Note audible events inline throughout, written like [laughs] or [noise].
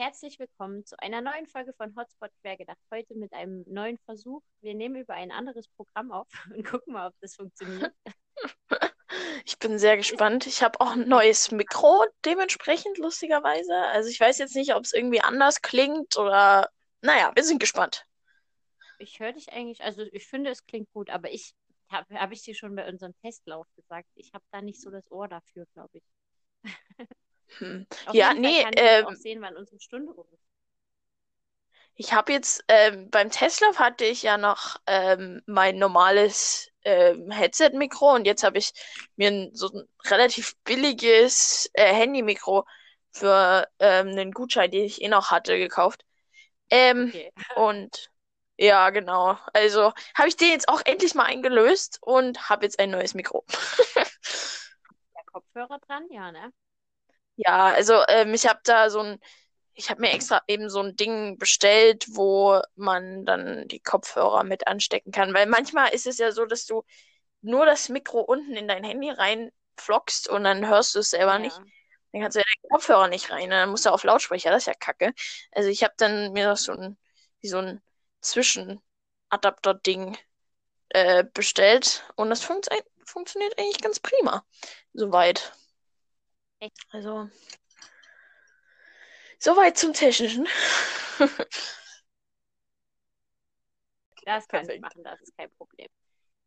Herzlich willkommen zu einer neuen Folge von Hotspot Quergedacht. Heute mit einem neuen Versuch. Wir nehmen über ein anderes Programm auf [laughs] und gucken mal, ob das funktioniert. [laughs] Ich bin sehr gespannt. Ich habe auch ein neues Mikro, dementsprechend lustigerweise. Also ich weiß jetzt nicht, ob es irgendwie anders klingt oder. Naja, wir sind gespannt. Ich höre dich eigentlich, also ich finde, es klingt gut, aber ich habe hab ich dir schon bei unserem Testlauf gesagt, ich habe da nicht so das Ohr dafür, glaube ich. [laughs] Hm. Ja, nee, kann ich ähm, auch sehen, wann unsere Stunde rum ist. ich habe jetzt ähm, beim Testlauf hatte ich ja noch ähm, mein normales ähm, Headset-Mikro und jetzt habe ich mir ein, so ein relativ billiges äh, Handy-Mikro für ähm, einen Gutschein, den ich eh noch hatte, gekauft. Ähm, Okay. und ja, genau. Also habe ich den jetzt auch endlich mal eingelöst und habe jetzt ein neues Mikro. [laughs] Der Kopfhörer dran? Ja, ne? Ja, also ähm, ich habe da so ein, ich habe mir extra eben so ein Ding bestellt, wo man dann die Kopfhörer mit anstecken kann. Weil manchmal ist es ja so, dass du nur das Mikro unten in dein Handy reinflockst und dann hörst du es selber nicht. Ja. Dann kannst du ja den Kopfhörer nicht rein. ne? Dann musst du auf Lautsprecher, das ist ja Kacke. Also ich habe dann mir so ein, wie so ein Zwischenadapter-Ding äh, bestellt und das funkt, funktioniert eigentlich ganz prima. Soweit. Also, soweit zum Technischen. [laughs] Das kann ich Perfekt. machen, das ist kein Problem.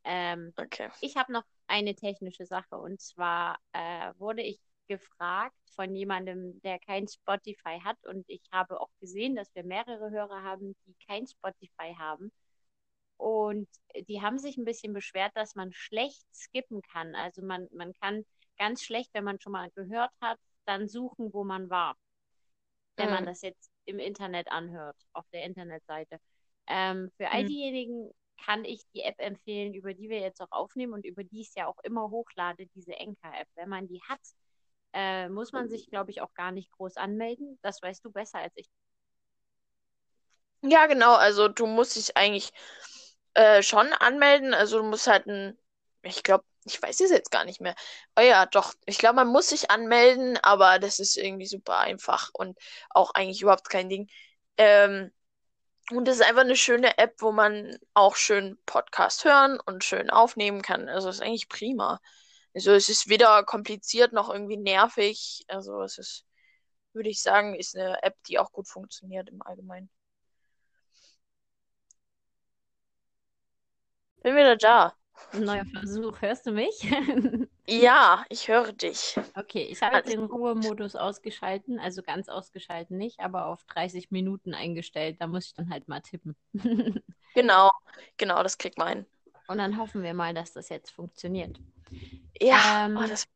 Ähm, Okay. ich habe noch eine technische Sache und zwar äh, wurde ich gefragt von jemandem, der kein Spotify hat und ich habe auch gesehen, dass wir mehrere Hörer haben, die kein Spotify haben und die haben sich ein bisschen beschwert, dass man schlecht skippen kann. Also man, man kann ganz schlecht, wenn man schon mal gehört hat, dann suchen, wo man war, wenn man Mhm. das jetzt im Internet anhört, auf der Internetseite. Ähm, für all Mhm. diejenigen kann ich die App empfehlen, über die wir jetzt auch aufnehmen und über die ich es ja auch immer hochlade, diese Enka-App. Wenn man die hat, äh, muss man sich, glaube ich, auch gar nicht groß anmelden. Das weißt du besser als ich. Ja, genau. Also du musst dich eigentlich äh, schon anmelden. Also du musst halt ein, ich glaube, ich weiß es jetzt gar nicht mehr. Oh ja, doch. Ich glaube, man muss sich anmelden, aber das ist irgendwie super einfach und auch eigentlich überhaupt kein Ding. Ähm, und das ist einfach eine schöne App, wo man auch schön Podcast hören und schön aufnehmen kann. Also ist eigentlich prima. Also es ist weder kompliziert noch irgendwie nervig. Also es ist, würde ich sagen, ist eine App, die auch gut funktioniert im Allgemeinen. Bin wieder da. Ein neuer Versuch. Hörst du mich? [laughs] Ja, ich höre dich. Okay, ich habe jetzt Alles den. Ruhemodus ausgeschalten, also ganz ausgeschalten nicht, aber auf 30 Minuten eingestellt. Da muss ich dann halt mal tippen. [laughs] Genau, genau, das kriegt man hin. Und dann hoffen wir mal, dass das jetzt funktioniert. Ja, Ähm, oh, das,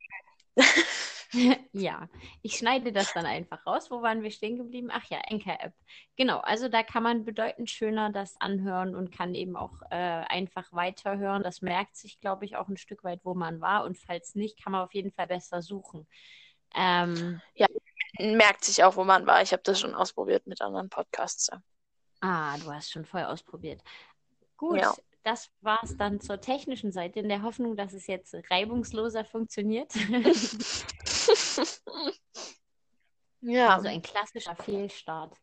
[laughs] Ja, ich schneide das dann einfach raus. Wo waren wir stehen geblieben? Ach ja, Anchor-App. Genau, also da kann man bedeutend schöner das anhören und kann eben auch äh, einfach weiterhören. Das merkt sich, glaube ich, auch ein Stück weit, wo man war. Und falls nicht, kann man auf jeden Fall besser suchen. Ähm, merkt sich auch, wo man war. Ich habe das schon ausprobiert mit anderen Podcasts. ah, du hast schon voll ausprobiert. Gut, Ja. das war es dann zur technischen Seite, in der Hoffnung, dass es jetzt reibungsloser funktioniert. [laughs] [laughs] [laughs] Ja. Also ein klassischer Fehlstart.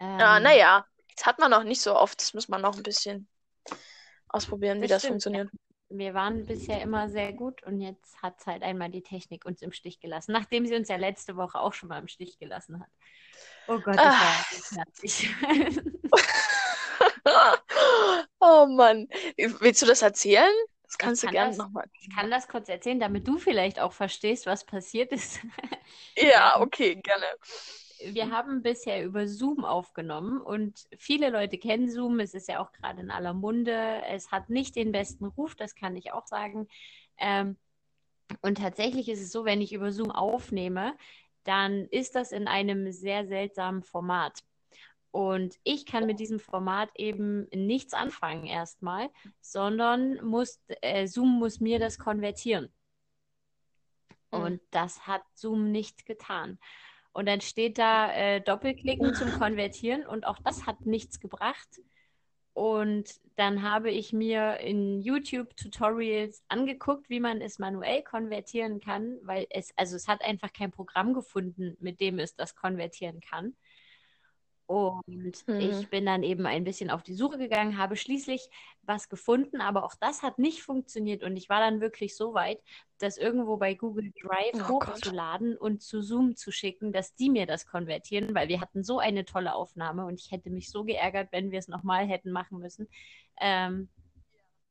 Ja, Ähm, naja, das hat man noch nicht so oft. Das muss man noch ein bisschen ausprobieren, wie Das das stimmt, funktioniert. Wir waren bisher immer sehr gut und jetzt hat halt einmal die Technik uns im Stich gelassen, nachdem sie uns ja letzte Woche auch schon mal im Stich gelassen hat. Oh Gott, das Ah. war schmerzlich. [laughs] Oh Mann. Willst du das erzählen? Das kannst du gerne nochmal. Ich kann das kurz erzählen, damit du vielleicht auch verstehst, was passiert ist. [laughs] Ja, okay, gerne. Wir haben bisher über Zoom aufgenommen und viele Leute kennen Zoom. Es ist ja auch gerade in aller Munde. Es hat nicht den besten Ruf, das kann ich auch sagen. Ähm, und tatsächlich ist es so, wenn ich über Zoom aufnehme, dann ist das in einem sehr seltsamen Format. Und ich kann mit diesem Format eben nichts anfangen erstmal, sondern muss, äh, Zoom muss mir das konvertieren. Hm. Und das hat Zoom nicht getan. Und dann steht da äh, Doppelklicken zum Konvertieren und auch das hat nichts gebracht. Und dann habe ich mir in YouTube Tutorials angeguckt, wie man es manuell konvertieren kann, weil es, also es hat einfach kein Programm gefunden, mit dem es das konvertieren kann. Und mhm. ich bin dann eben ein bisschen auf die Suche gegangen, habe schließlich was gefunden, aber auch das hat nicht funktioniert. Und ich war dann wirklich so weit, das irgendwo bei Google Drive oh hochzuladen Gott. und zu Zoom zu schicken, dass die mir das konvertieren, weil wir hatten so eine tolle Aufnahme und ich hätte mich so geärgert, wenn wir es nochmal hätten machen müssen. Ähm,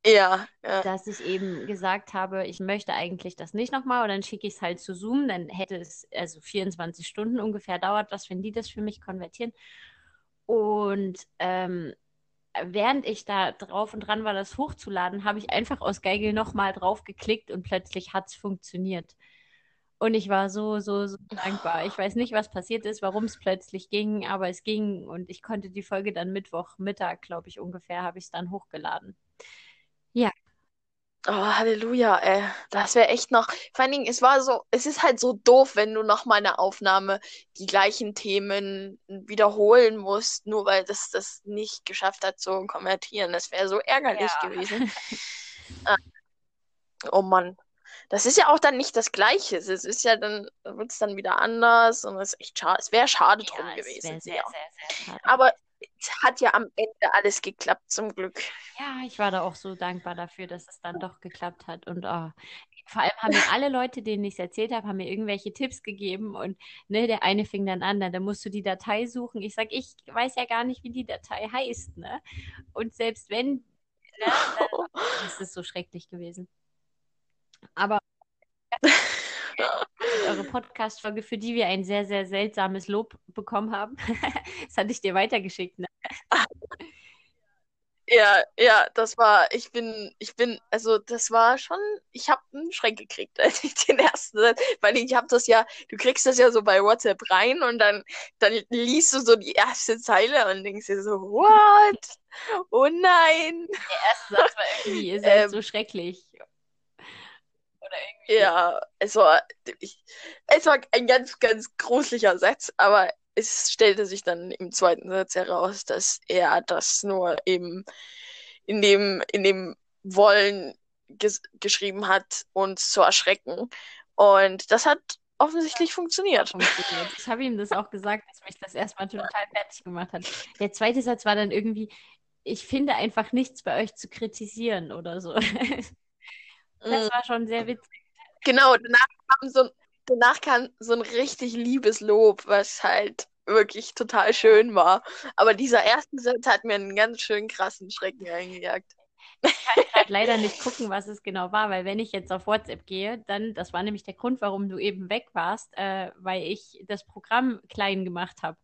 ja, ja, Dass ich eben gesagt habe, ich möchte eigentlich das nicht nochmal und dann schicke ich es halt zu Zoom. Dann hätte es also 24 Stunden ungefähr dauert, was, wenn die das für mich konvertieren. Und ähm, während ich da drauf und dran war, das hochzuladen, habe ich einfach aus Geigel nochmal drauf geklickt und plötzlich hat es funktioniert. Und ich war so, so, so dankbar. Ich weiß nicht, was passiert ist, warum es plötzlich ging, aber es ging und ich konnte die Folge dann Mittwochmittag, glaube ich, ungefähr, habe ich es dann hochgeladen. Ja. Oh, Halleluja, ey. Das wäre echt noch. Vor allen Dingen, es war so, es ist halt so doof, wenn du noch mal eine Aufnahme die gleichen Themen wiederholen musst, nur weil das das nicht geschafft hat zu konvertieren. Das wäre so ärgerlich ja. gewesen. [laughs] Ah. oh Mann. Das ist ja auch dann nicht das Gleiche. Es ist ja dann, wird es dann wieder anders und es ist echt schade. Es wäre schade drum ja, gewesen. Sehr, sehr, sehr schade. Aber hat ja am Ende alles geklappt, zum Glück. Ja, ich war da auch so dankbar dafür, dass es dann doch geklappt hat. Und oh, vor allem haben mir alle Leute, denen ich es erzählt habe, haben mir irgendwelche Tipps gegeben. Und ne, der eine fing dann an, dann musst du die Datei suchen. Ich sage, ich weiß ja gar nicht, wie die Datei heißt. Ne? Und selbst wenn, ne, dann ist es so schrecklich gewesen. Aber [laughs] eure Podcast-Folge, für die wir ein sehr, sehr seltsames Lob bekommen haben. [laughs] das hatte ich dir weitergeschickt, ne? Ja, ja, das war, ich bin, ich bin, also das war schon, ich habe einen Schreck gekriegt, [laughs] als ich den ersten, weil ich habe das ja, du kriegst das ja so bei WhatsApp rein und dann, dann liest du so die erste Zeile und denkst dir so, what? Oh nein! Der erste Satz war irgendwie, seid ähm, so schrecklich oder irgendwie. Ja, es war, ich, es war ein ganz, ganz gruseliger Satz, aber es stellte sich dann im zweiten Satz heraus, dass er das nur eben in dem, in dem Wollen ges geschrieben hat, uns zu erschrecken. Und das hat offensichtlich funktioniert. funktioniert. Ich habe ihm das auch gesagt, dass mich das erstmal total fertig gemacht hat. Der zweite Satz war dann irgendwie, ich finde einfach nichts bei euch zu kritisieren oder so. [laughs] Das war schon sehr witzig. Genau, danach kam so, danach kam so ein richtig liebes Lob, was halt wirklich total schön war. Aber dieser erste Satz hat mir einen ganz schön krassen Schrecken eingejagt. Ich kann halt [laughs] leider nicht gucken, was es genau war, weil wenn ich jetzt auf WhatsApp gehe, dann, das war nämlich der Grund, warum du eben weg warst, äh, weil ich das Programm klein gemacht habe.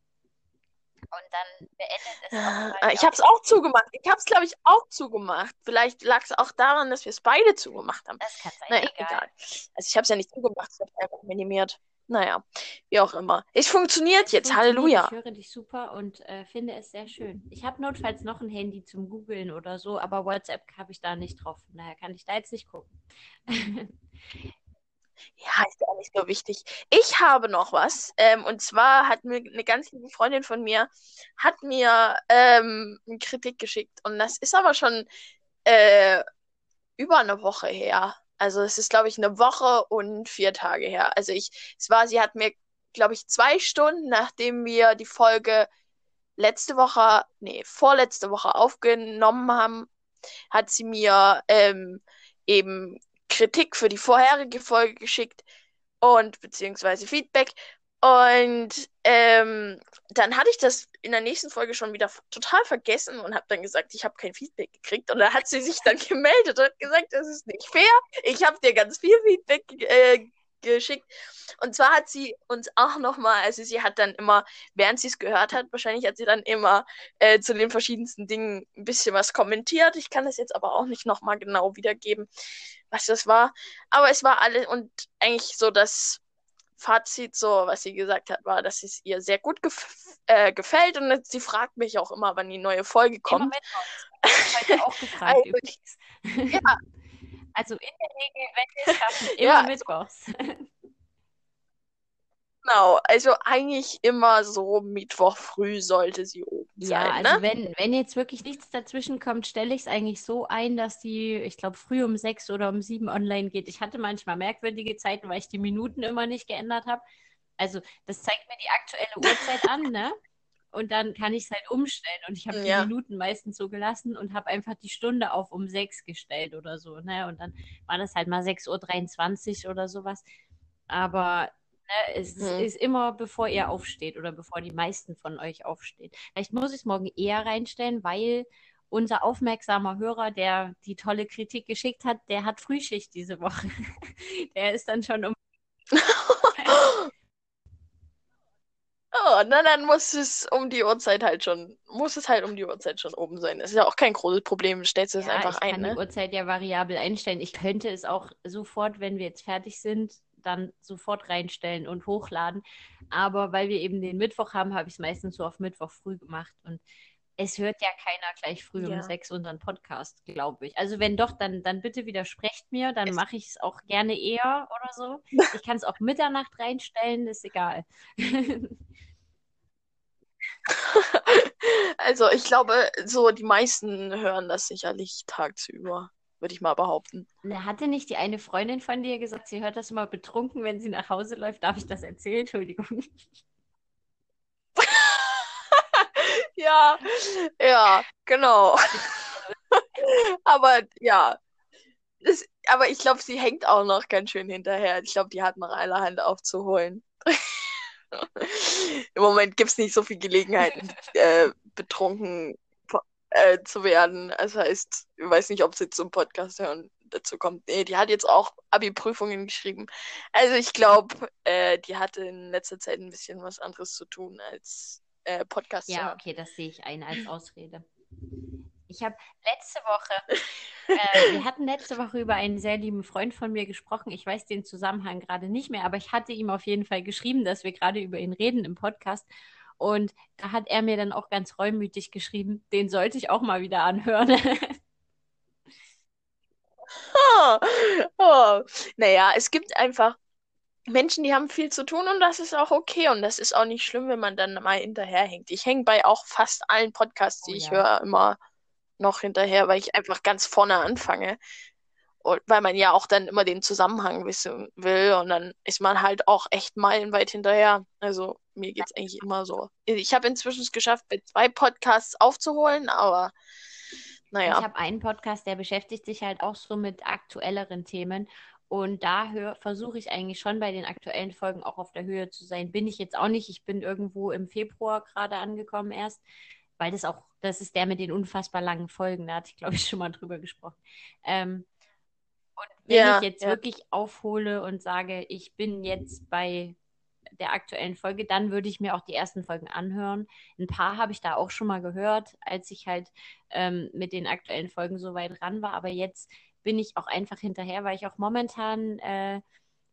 Und dann beendet es auch. Ah, ich habe es auch zugemacht. Ich habe es, glaube ich, auch zugemacht. Vielleicht lag es auch daran, dass wir es beide zugemacht haben. Das kann sein. Naja, egal. egal. Also ich habe es ja nicht zugemacht, ich habe es einfach minimiert. Naja, wie auch immer. Es funktioniert es jetzt. Funktioniert. Halleluja. Ich höre dich super und äh, finde es sehr schön. Ich habe notfalls noch ein Handy zum Googlen oder so, aber WhatsApp habe ich da nicht drauf. Daher kann ich da jetzt nicht gucken. [laughs] Ja, ist ja nicht so wichtig. Ich habe noch was. Ähm, und zwar hat mir eine ganz liebe Freundin von mir, hat mir ähm, eine Kritik geschickt. Und das ist aber schon äh, über eine Woche her. Also es ist, glaube ich, eine Woche und vier Tage her. Also ich, es war, sie hat mir, glaube ich, zwei Stunden, nachdem wir die Folge letzte Woche, nee, vorletzte Woche aufgenommen haben, hat sie mir ähm, eben Kritik für die vorherige Folge geschickt und beziehungsweise Feedback. Und ähm, dann hatte ich das in der nächsten Folge schon wieder total vergessen und habe dann gesagt, ich habe kein Feedback gekriegt. Und da hat sie sich dann [laughs] gemeldet und gesagt, das ist nicht fair. Ich habe dir ganz viel Feedback äh, geschickt. Und zwar hat sie uns auch nochmal, also sie hat dann immer, während sie es gehört hat, wahrscheinlich hat sie dann immer äh, zu den verschiedensten Dingen ein bisschen was kommentiert. Ich kann das jetzt aber auch nicht nochmal genau wiedergeben, was das war. Aber es war alles und eigentlich so das Fazit, so was sie gesagt hat, war, dass es ihr sehr gut gef äh, gefällt und sie fragt mich auch immer, wann die neue Folge kommt. Ich heute auch gefragt also, ja, [laughs] Also in der Regel, wenn wir es schaffen, immer ja, mittwochs. Genau, also eigentlich immer so Mittwoch früh sollte sie oben Ja, sein, also ne? wenn, wenn jetzt wirklich nichts dazwischen kommt, stelle ich es eigentlich so ein, dass die, ich glaube, früh um sechs oder um sieben online geht. Ich hatte manchmal merkwürdige Zeiten, weil ich die Minuten immer nicht geändert habe. Also das zeigt mir die aktuelle Uhrzeit an, ne? Und dann kann ich es halt umstellen. Und ich habe die Ja. Minuten meistens so gelassen und habe einfach die Stunde auf um sechs gestellt oder so, ne? Und dann war das halt mal 6.23 Uhr oder sowas. Aber ne, es ist, Hm. ist immer, bevor ihr aufsteht oder bevor die meisten von euch aufstehen. Vielleicht muss ich es morgen eher reinstellen, weil unser aufmerksamer Hörer, der die tolle Kritik geschickt hat, der hat Frühschicht diese Woche. [laughs] Der ist dann schon um. [laughs] Oh, na, dann muss es um die Uhrzeit halt schon, muss es halt um die Uhrzeit schon oben sein. Das ist ja auch kein großes Problem. Stellst du es Ja, einfach ich ein, kann ne? die Uhrzeit ja variabel einstellen. Ich könnte es auch sofort, wenn wir jetzt fertig sind, dann sofort reinstellen und hochladen. Aber weil wir eben den Mittwoch haben, habe ich es meistens so auf Mittwoch früh gemacht. Und es hört ja keiner gleich früh um Ja. sechs unseren Podcast, glaube ich. Also wenn doch, dann, dann bitte widersprecht mir. Dann mache ich es auch gerne eher oder so. [laughs] Ich kann es auch Mitternacht reinstellen, ist egal. [laughs] Also ich glaube, so die meisten hören das sicherlich tagsüber, würde ich mal behaupten. Na, Hatte nicht die eine Freundin von dir gesagt, sie hört das immer betrunken, wenn sie nach Hause läuft? Darf ich das erzählen? Entschuldigung. [laughs] Ja, ja, genau. [laughs] Aber ja, das, aber ich glaube, sie hängt auch noch ganz schön hinterher. Ich glaube, die hat noch allerhand aufzuholen. [laughs] Im Moment gibt es nicht so viel Gelegenheiten, äh, betrunken äh, zu werden. Das heißt, ich weiß nicht, ob sie zum Podcast hören dazu kommt. Nee, die hat jetzt auch Abi-Prüfungen geschrieben. Also ich glaube, äh, die hatte in letzter Zeit ein bisschen was anderes zu tun als äh, Podcast Ja, okay, das sehe ich ein als [laughs] Ausrede. Ich habe letzte Woche, äh, wir hatten letzte Woche über einen sehr lieben Freund von mir gesprochen. Ich weiß den Zusammenhang gerade nicht mehr, aber ich hatte ihm auf jeden Fall geschrieben, dass wir gerade über ihn reden im Podcast. Und da hat er mir dann auch ganz reumütig geschrieben, den sollte ich auch mal wieder anhören. [laughs] Oh, oh. Naja, es gibt einfach Menschen, die haben viel zu tun und das ist auch okay und das ist auch nicht schlimm, wenn man dann mal hinterherhängt. Ich hänge bei auch fast allen Podcasts, die Oh ich ja. höre, immer noch hinterher, weil ich einfach ganz vorne anfange. Weil man ja auch dann immer den Zusammenhang wissen will und dann ist man halt auch echt meilenweit hinterher. Also mir geht's eigentlich immer so. Ich habe inzwischen es geschafft, bei zwei Podcasts aufzuholen, aber Ich naja. habe einen Podcast, der beschäftigt sich halt auch so mit aktuelleren Themen. Und da versuche ich eigentlich schon bei den aktuellen Folgen auch auf der Höhe zu sein. Bin ich jetzt auch nicht. Ich bin irgendwo im Februar gerade angekommen erst, weil das auch, das ist der mit den unfassbar langen Folgen. Da hatte ich, glaube ich, schon mal drüber gesprochen. Ähm, wenn Ja, ich jetzt ja. wirklich aufhole und sage, ich bin jetzt bei der aktuellen Folge, dann würde ich mir auch die ersten Folgen anhören. Ein paar habe ich da auch schon mal gehört, als ich halt ähm, mit den aktuellen Folgen so weit ran war. Aber jetzt bin ich auch einfach hinterher, weil ich auch momentan äh,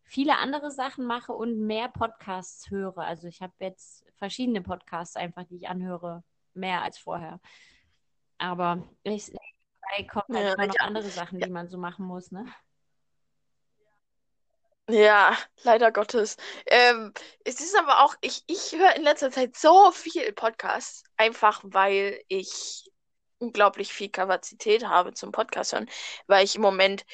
viele andere Sachen mache und mehr Podcasts höre. Also ich habe jetzt verschiedene Podcasts einfach, die ich anhöre, mehr als vorher. Aber ich, dabei kommen halt Ja, noch ja. andere Sachen, die man so machen muss, ne? Ja, leider Gottes. Ähm, es ist aber auch, ich, ich höre in letzter Zeit so viel Podcasts, einfach weil ich unglaublich viel Kapazität habe zum Podcast hören, weil ich im Moment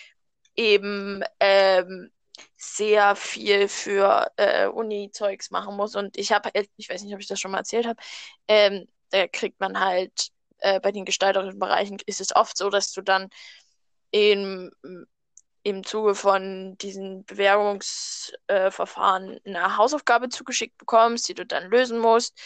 eben ähm, sehr viel für äh, Uni-Zeugs machen muss. Und ich habe, ich weiß nicht, ob ich das schon mal erzählt habe, ähm, da kriegt man halt äh, bei den gestalterischen Bereichen ist es oft so, dass du dann in im Zuge von diesen Bewerbungsverfahren eine Hausaufgabe zugeschickt bekommst, die du dann lösen musst.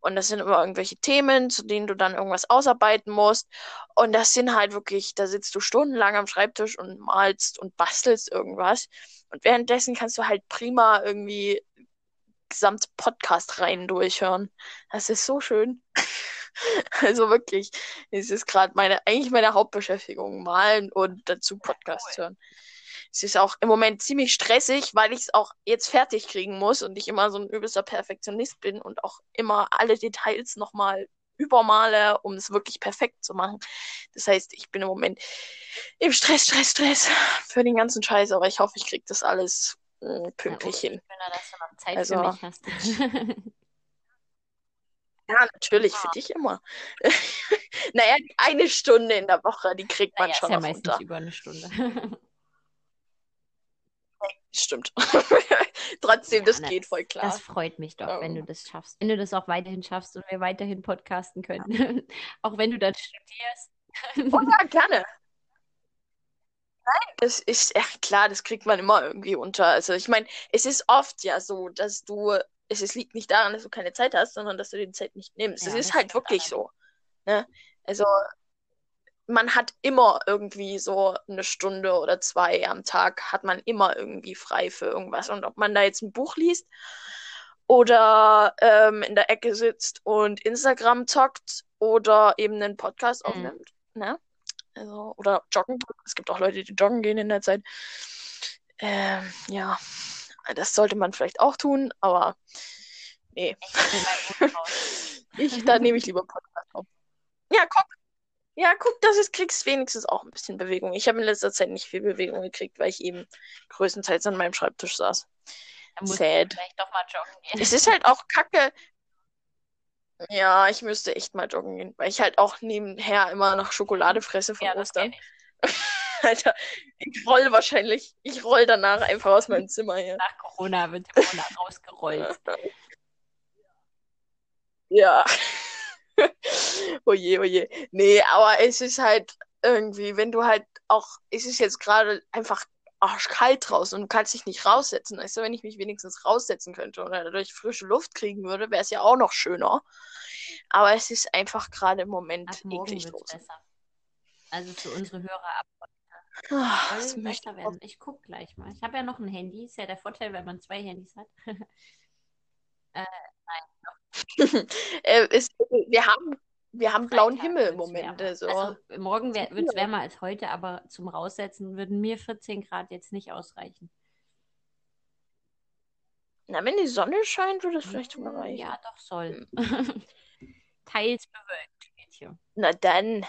Und das sind immer irgendwelche Themen, zu denen du dann irgendwas ausarbeiten musst. Und das sind halt wirklich, da sitzt du stundenlang am Schreibtisch und malst und bastelst irgendwas. Und währenddessen kannst du halt prima irgendwie gesamte Podcast-Reihen durchhören. Das ist so schön. [laughs] Also wirklich, es ist gerade meine, eigentlich meine Hauptbeschäftigung, malen und dazu Podcasts hören. Es ist auch im Moment ziemlich stressig, weil ich es auch jetzt fertig kriegen muss und ich immer so ein übelster Perfektionist bin und auch immer alle Details nochmal übermale, um es wirklich perfekt zu machen. Das heißt, ich bin im Moment im Stress, Stress, Stress für den ganzen Scheiß, aber ich hoffe, ich kriege das alles äh, pünktlich Ja, hin. Schöner, dass du noch Zeit Also- für mich hast. [laughs] Ja, natürlich, für dich immer. [laughs] naja, eine Stunde in der Woche, die kriegt man Naja, ist schon ja noch meistens unter. über eine Stunde. [laughs] Stimmt. [laughs] Trotzdem, das Ja, geht voll klar. Das freut mich doch, wenn du Ähm, das schaffst. Wenn du das auch weiterhin schaffst und wir weiterhin podcasten können. Auch wenn du dann studierst. oh ja, gerne. Das ist, ja klar, das kriegt man immer irgendwie unter. Also ich meine, es ist oft ja so, dass du, es, es liegt nicht daran, dass du keine Zeit hast, sondern dass du die Zeit nicht nimmst. Es Ja, ist das halt wirklich so. Ne? Also man hat immer irgendwie so eine Stunde oder zwei am Tag, hat man immer irgendwie frei für irgendwas. Und ob man da jetzt ein Buch liest oder ähm, in der Ecke sitzt und Instagram zockt oder eben einen Podcast Mhm. aufnimmt, ne? Also, oder joggen. Es gibt auch Leute, die joggen gehen in der Zeit. Ähm, ja, das sollte man vielleicht auch tun, aber nee. [laughs] Ich da nehme ich lieber Podcast auf. Ja, guck. Ja, guck, das ist, kriegst wenigstens auch ein bisschen Bewegung. Ich habe in letzter Zeit nicht viel Bewegung gekriegt, weil ich eben größtenteils an meinem Schreibtisch saß. Da muss ich Sad. vielleicht doch mal joggen gehen. Es ist halt auch kacke. Ja, ich müsste echt mal joggen gehen, weil ich halt auch nebenher immer noch Schokolade fresse von Ja, das Ostern. ich. [laughs] [laughs] Alter, ich roll wahrscheinlich, ich roll danach einfach aus meinem Zimmer hier. Nach Corona wird Corona [laughs] rausgerollt. Ja. [laughs] Oje, oje. Nee, aber es ist halt irgendwie, wenn du halt auch, es ist jetzt gerade einfach arschkalt draußen und du kannst dich nicht raussetzen. Weißt du, wenn ich mich wenigstens raussetzen könnte oder dadurch frische Luft kriegen würde, wäre es ja auch noch schöner. Aber es ist einfach gerade im Moment morgen eklig draußen. besser. Also für unsere Hörer ab Soll das möchte werden. Ich gucke gleich mal. Ich habe ja noch ein Handy. Ist ja der Vorteil, wenn man zwei Handys hat. [laughs] [laughs] äh, nein, Äh, es, wir haben, wir haben blauen Himmel im Moment. Also, Also morgen wird es wärmer als heute, aber zum Raussetzen würden mir 14 Grad jetzt nicht ausreichen. na, wenn die Sonne scheint, würde es vielleicht schon Hm, reichen. Ja, doch soll. [laughs] Teils bewölkt. Na dann.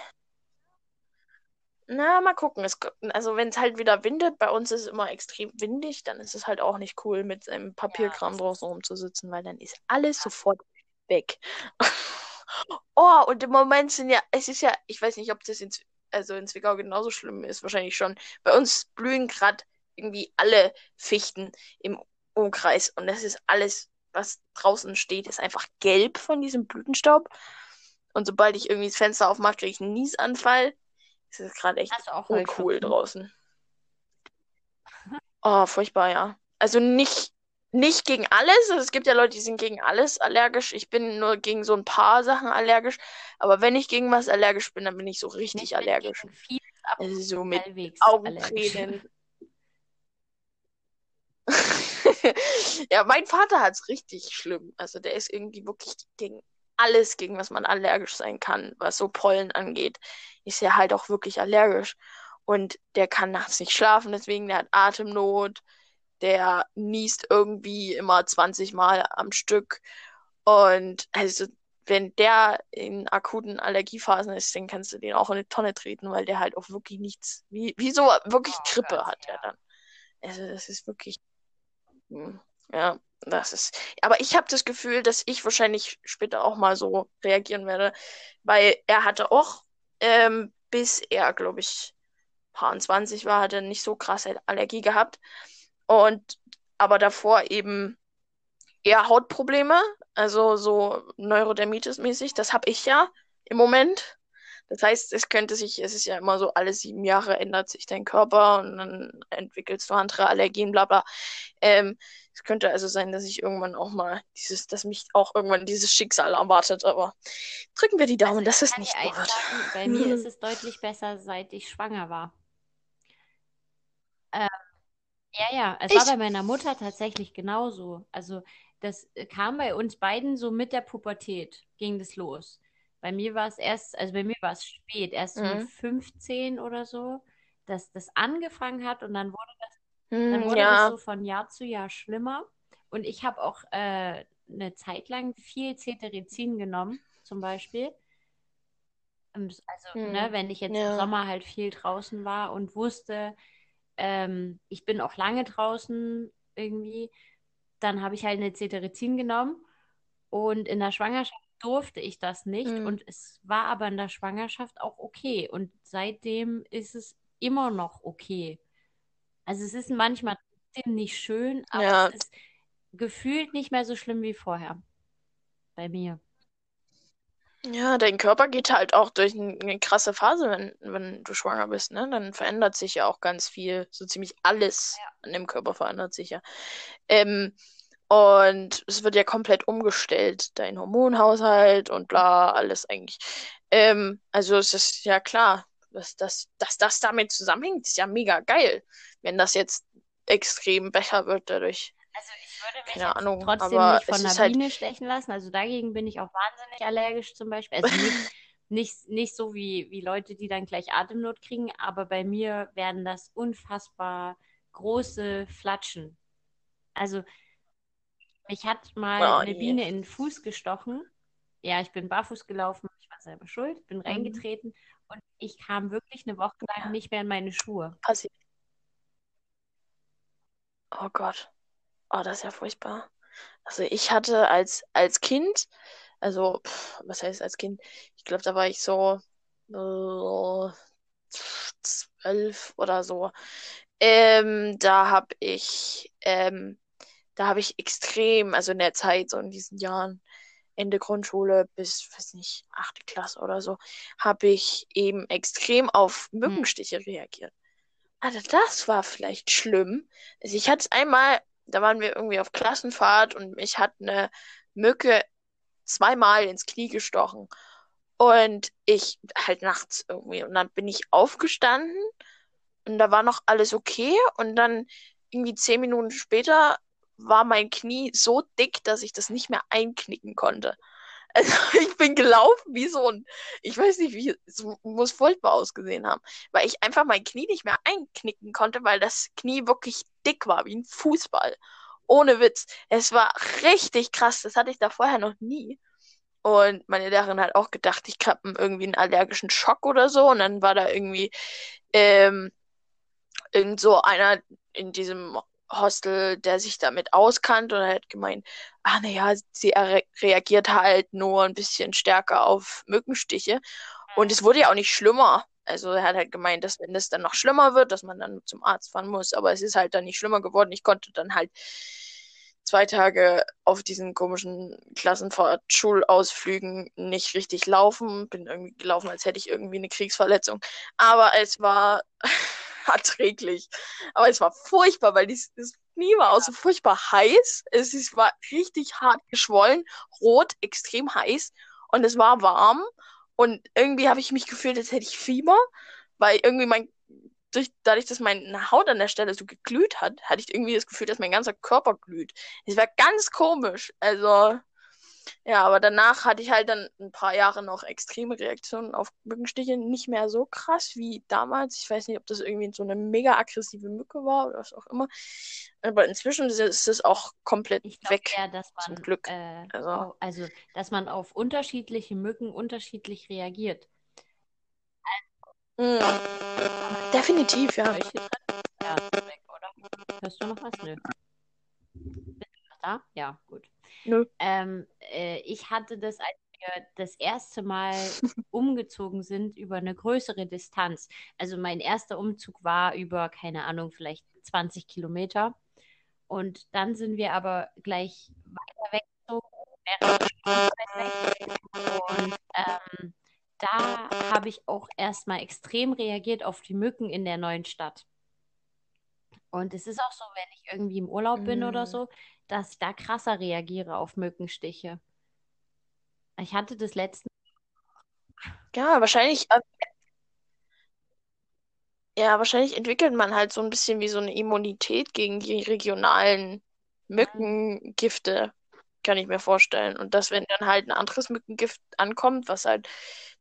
Na, mal gucken. Es, also, wenn es halt wieder windet, bei uns ist es immer extrem windig, dann ist es halt auch nicht cool, mit einem Papierkram das draußen rumzusitzen, weil dann ist alles sofort weg. [laughs] Oh, und im Moment sind ja, es ist ja, ich weiß nicht, ob das in, also in Zwickau genauso schlimm ist, wahrscheinlich schon. Bei uns blühen gerade irgendwie alle Fichten im Umkreis und das ist alles, was draußen steht, ist einfach gelb von diesem Blütenstaub. Und sobald ich irgendwie das Fenster aufmache, kriege ich einen Niesanfall. Es ist gerade echt uncool draußen. Oh, furchtbar, ja. Also nicht, nicht gegen alles. Also es gibt ja Leute, die sind gegen alles allergisch. Ich bin nur gegen so ein paar Sachen allergisch. Aber wenn ich gegen was allergisch bin, dann bin ich so richtig Ich allergisch. ab Also so mit. Augentränen. [laughs] [laughs] Ja, mein Vater hat es richtig schlimm. Also der ist irgendwie wirklich gegen alles, gegen was man allergisch sein kann, was so Pollen angeht, ist er halt auch wirklich allergisch. Und der kann nachts nicht schlafen, deswegen der hat Atemnot, der niest irgendwie immer 20 Mal am Stück. Und also, wenn der in akuten Allergiephasen ist, dann kannst du den auch in eine Tonne treten, weil der halt auch wirklich nichts, wie, wie so wirklich Oh Grippe hat er ja. dann. Also das ist wirklich, hm, ja, das ist. Aber ich habe das Gefühl, dass ich wahrscheinlich später auch mal so reagieren werde, weil er hatte auch, ähm, bis er, glaube ich, paar 20 war, hat er nicht so krasse Allergie gehabt. Und aber davor eben eher Hautprobleme, also so Neurodermitis-mäßig. Das habe ich ja im Moment. Das heißt, es könnte sich, es ist ja immer so, alle sieben Jahre ändert sich dein Körper und dann entwickelst du andere Allergien, bla bla. Ähm, es könnte also sein, dass ich irgendwann auch mal dieses, dass mich auch irgendwann dieses Schicksal erwartet, aber drücken wir die Daumen, dass es nicht so wird. bei [laughs] mir ist es deutlich besser, seit ich schwanger war. Ähm, ja, ja, es war Ich, bei meiner Mutter tatsächlich genauso. Also das kam bei uns beiden so mit der Pubertät, ging das los. Bei mir war es erst, also bei mir war es spät, erst so mit Mhm. 15 oder so, dass das angefangen hat und dann wurde dann Hm, wurde das ja. so von Jahr zu Jahr schlimmer. Und ich habe auch äh, eine Zeit lang viel Cetirizin genommen, zum Beispiel. Also, ne, Hm, wenn ich jetzt im ja. Sommer halt viel draußen war und wusste, ähm, ich bin auch lange draußen irgendwie, dann habe ich halt eine Cetirizin genommen. Und in der Schwangerschaft durfte ich das nicht Mhm. und es war aber in der Schwangerschaft auch okay und seitdem ist es immer noch okay. Also es ist manchmal trotzdem nicht schön, aber Ja. es ist gefühlt nicht mehr so schlimm wie vorher bei mir. Ja, dein Körper geht halt auch durch ein- eine krasse Phase, wenn, wenn du schwanger bist, ne? Dann verändert sich ja auch ganz viel. So ziemlich alles an dem Körper verändert sich ja. Ähm, und es wird ja komplett umgestellt, dein Hormonhaushalt und bla, alles eigentlich. Ähm, also es ist ja klar, dass, dass, dass das damit zusammenhängt, ist ja mega geil. Wenn das jetzt extrem besser wird dadurch. Also ich würde mich Keine Ahnung, trotzdem aber nicht von einer halt- Biene stechen lassen. Also dagegen bin ich auch wahnsinnig allergisch zum Beispiel. Also nicht, [laughs] nicht, nicht so wie, wie Leute, die dann gleich Atemnot kriegen, aber bei mir werden das unfassbar große Flatschen. Also mich hat mal Oh eine je. Biene in den Fuß gestochen. Ja, ich bin barfuß gelaufen, ich war selber schuld, bin reingetreten und ich kam wirklich eine Woche lang Ja. nicht mehr in meine Schuhe. Passiv. Oh Gott. Oh, das ist ja furchtbar. Also ich hatte als, als Kind, also pff, was heißt als Kind? Ich glaube, da war ich so äh, zwölf oder so. Ähm, da habe ich, ähm, da habe ich extrem, also in der Zeit, so in diesen Jahren, Ende Grundschule bis, weiß nicht, achte Klasse oder so, habe ich eben extrem auf Mückenstiche reagiert. Also das war vielleicht schlimm. Also ich hatte es einmal, da waren wir irgendwie auf Klassenfahrt und mich hat eine Mücke zweimal ins Knie gestochen. Und ich halt nachts irgendwie. Und dann bin ich aufgestanden und da war noch alles okay. Und dann irgendwie zehn Minuten später war mein Knie so dick, dass ich das nicht mehr einknicken konnte. Also [laughs] ich bin gelaufen wie so ein, ich weiß nicht, wie, es muss furchtbar ausgesehen haben, weil ich einfach mein Knie nicht mehr einknicken konnte, weil das Knie wirklich dick war, wie ein Fußball. Ohne Witz. Es war richtig krass, das hatte ich da vorher noch nie. Und meine Lehrerin hat auch gedacht, ich habe irgendwie einen allergischen Schock oder so. Und dann war da irgendwie ähm, irgend so einer in diesem Hostel, der sich damit auskannte und er hat gemeint, ah naja, sie re reagiert halt nur ein bisschen stärker auf Mückenstiche. Und es wurde ja auch nicht schlimmer. Also er hat halt gemeint, dass wenn es dann noch schlimmer wird, dass man dann zum Arzt fahren muss. Aber es ist halt dann nicht schlimmer geworden. Ich konnte dann halt zwei Tage auf diesen komischen Klassenfahrt-Schulausflügen nicht richtig laufen. Bin irgendwie gelaufen, als hätte ich irgendwie eine Kriegsverletzung. Aber es war [laughs] erträglich. Aber es war furchtbar, weil das, das Knie war auch so furchtbar heiß. Es ist, war richtig hart geschwollen, rot, extrem heiß. Und es war warm. Und irgendwie habe ich mich gefühlt, als hätte ich Fieber, weil irgendwie mein durch, dadurch, dass meine Haut an der Stelle so geglüht hat, hatte ich irgendwie das Gefühl, dass mein ganzer Körper glüht. Es war ganz komisch. Also, ja, aber danach hatte ich halt dann ein paar Jahre noch extreme Reaktionen auf Mückenstiche. Nicht mehr so krass wie damals. Ich weiß nicht, ob das irgendwie so eine mega aggressive Mücke war oder was auch immer. Aber inzwischen ist es auch komplett Ich glaube weg. eher, dass zum man, Glück. äh, Also. also, dass man auf unterschiedliche Mücken unterschiedlich reagiert. Mm. Definitiv, ja. Ja, weg? Hörst du noch was? Nö. Bist du noch da? Ja, gut. Nö. Ähm, äh, ich hatte das, als wir das erste Mal [laughs] umgezogen sind, über eine größere Distanz. Also mein erster Umzug war über, keine Ahnung, vielleicht 20 Kilometer. Und dann sind wir aber gleich weiter weggezogen. Und ähm, da habe ich auch erstmal extrem reagiert auf die Mücken in der neuen Stadt. Und es ist auch so, wenn ich irgendwie im Urlaub bin oder Mm. so, dass ich da krasser reagiere auf Mückenstiche. Ich hatte das letzte Ja, wahrscheinlich, äh, ja, wahrscheinlich entwickelt man halt so ein bisschen wie so eine Immunität gegen die regionalen Mückengifte, kann ich mir vorstellen. Und dass, wenn dann halt ein anderes Mückengift ankommt, was halt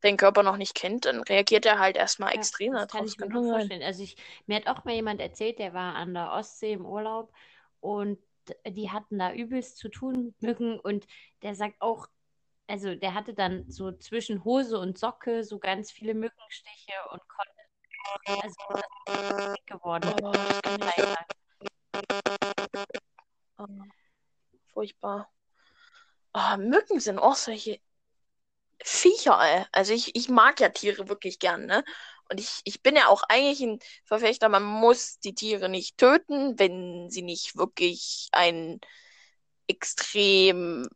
dein Körper noch nicht kennt, dann reagiert er halt erstmal Ja, extrem darauf. kann ich mir Kann vorstellen. Also ich, mir hat auch mal jemand erzählt, der war an der Ostsee im Urlaub und die hatten da übelst zu tun mit Mücken und der sagt auch, also der hatte dann so zwischen Hose und Socke so ganz viele Mückenstiche und konnte, also das ist dick geworden. Oh. Oh, furchtbar. Oh, Mücken sind auch solche Viecher, ey. Also ich, ich mag ja Tiere wirklich gern, ne? Und ich, ich bin ja auch eigentlich ein Verfechter, man muss die Tiere nicht töten, wenn sie nicht wirklich ein extrem,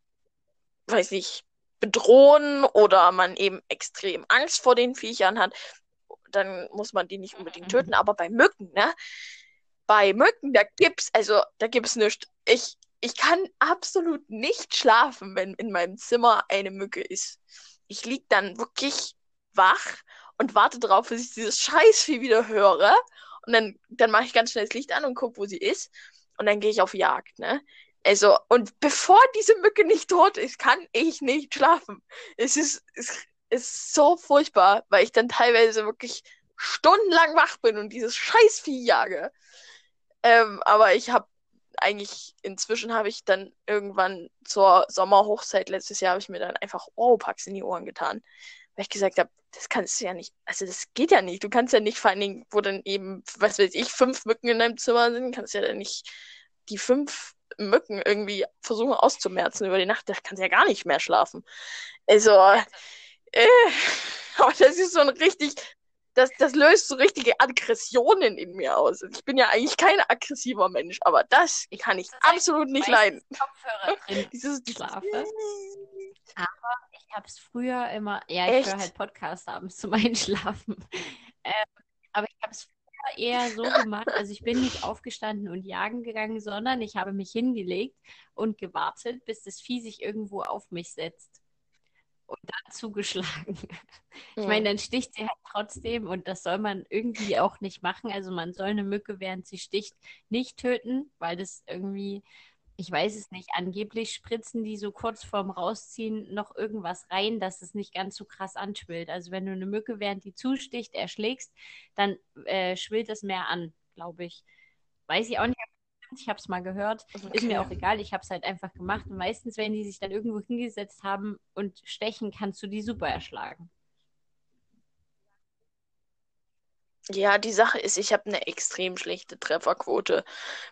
weiß nicht, bedrohen oder man eben extrem Angst vor den Viechern hat, dann muss man die nicht unbedingt Mhm. töten. Aber bei Mücken, ne? Bei Mücken, da gibt's, also da gibt's nichts. Ich, ich kann absolut nicht schlafen, wenn in meinem Zimmer eine Mücke ist. Ich lieg dann wirklich wach und warte darauf, bis ich dieses Scheißvieh wieder höre. Und dann, dann mache ich ganz schnell das Licht an und gucke, wo sie ist. Und dann gehe ich auf Jagd, ne? Also, und bevor diese Mücke nicht tot ist, kann ich nicht schlafen. Es ist, es ist so furchtbar, weil ich dann teilweise wirklich stundenlang wach bin und dieses Scheißvieh jage. Ähm, aber ich habe eigentlich, inzwischen habe ich dann irgendwann zur Sommerhochzeit letztes Jahr, habe ich mir dann einfach Oropax in die Ohren getan. Weil ich gesagt habe, das kannst du ja nicht, also das geht ja nicht. Du kannst ja nicht, vor allen Dingen, wo dann eben, was weiß ich, fünf Mücken in deinem Zimmer sind, kannst ja dann nicht die fünf Mücken irgendwie versuchen auszumerzen über die Nacht. Da kannst du ja gar nicht mehr schlafen. Also, äh, [laughs] aber das ist so ein richtig, das, das löst so richtige Aggressionen in mir aus. Ich bin ja eigentlich kein aggressiver Mensch, aber das kann ich sagen, absolut nicht leiden. Kopfhörer [laughs] drin Dieses, schlafe. [laughs] Ich habe es früher immer, ja, ich Echt? höre halt Podcasts abends zum [laughs] Einschlafen. Ähm, aber ich habe es früher eher so gemacht, also ich bin nicht aufgestanden und jagen gegangen, sondern ich habe mich hingelegt und gewartet, bis das Vieh sich irgendwo auf mich setzt und dann [laughs] zugeschlagen. Ich meine, dann sticht sie halt trotzdem und das soll man irgendwie auch nicht machen. Also man soll eine Mücke, während sie sticht, nicht töten, weil das irgendwie, ich weiß es nicht, angeblich spritzen die so kurz vorm Rausziehen noch irgendwas rein, dass es nicht ganz so krass anschwillt. Also wenn du eine Mücke, während die zusticht, erschlägst, dann äh, schwillt es mehr an, glaube ich. Weiß ich auch nicht. Ich habe es mal gehört. Ist mir auch egal, ich habe es halt einfach gemacht. Und meistens, wenn die sich dann irgendwo hingesetzt haben und stechen, kannst du die super erschlagen. Ja, die Sache ist, ich habe eine extrem schlechte Trefferquote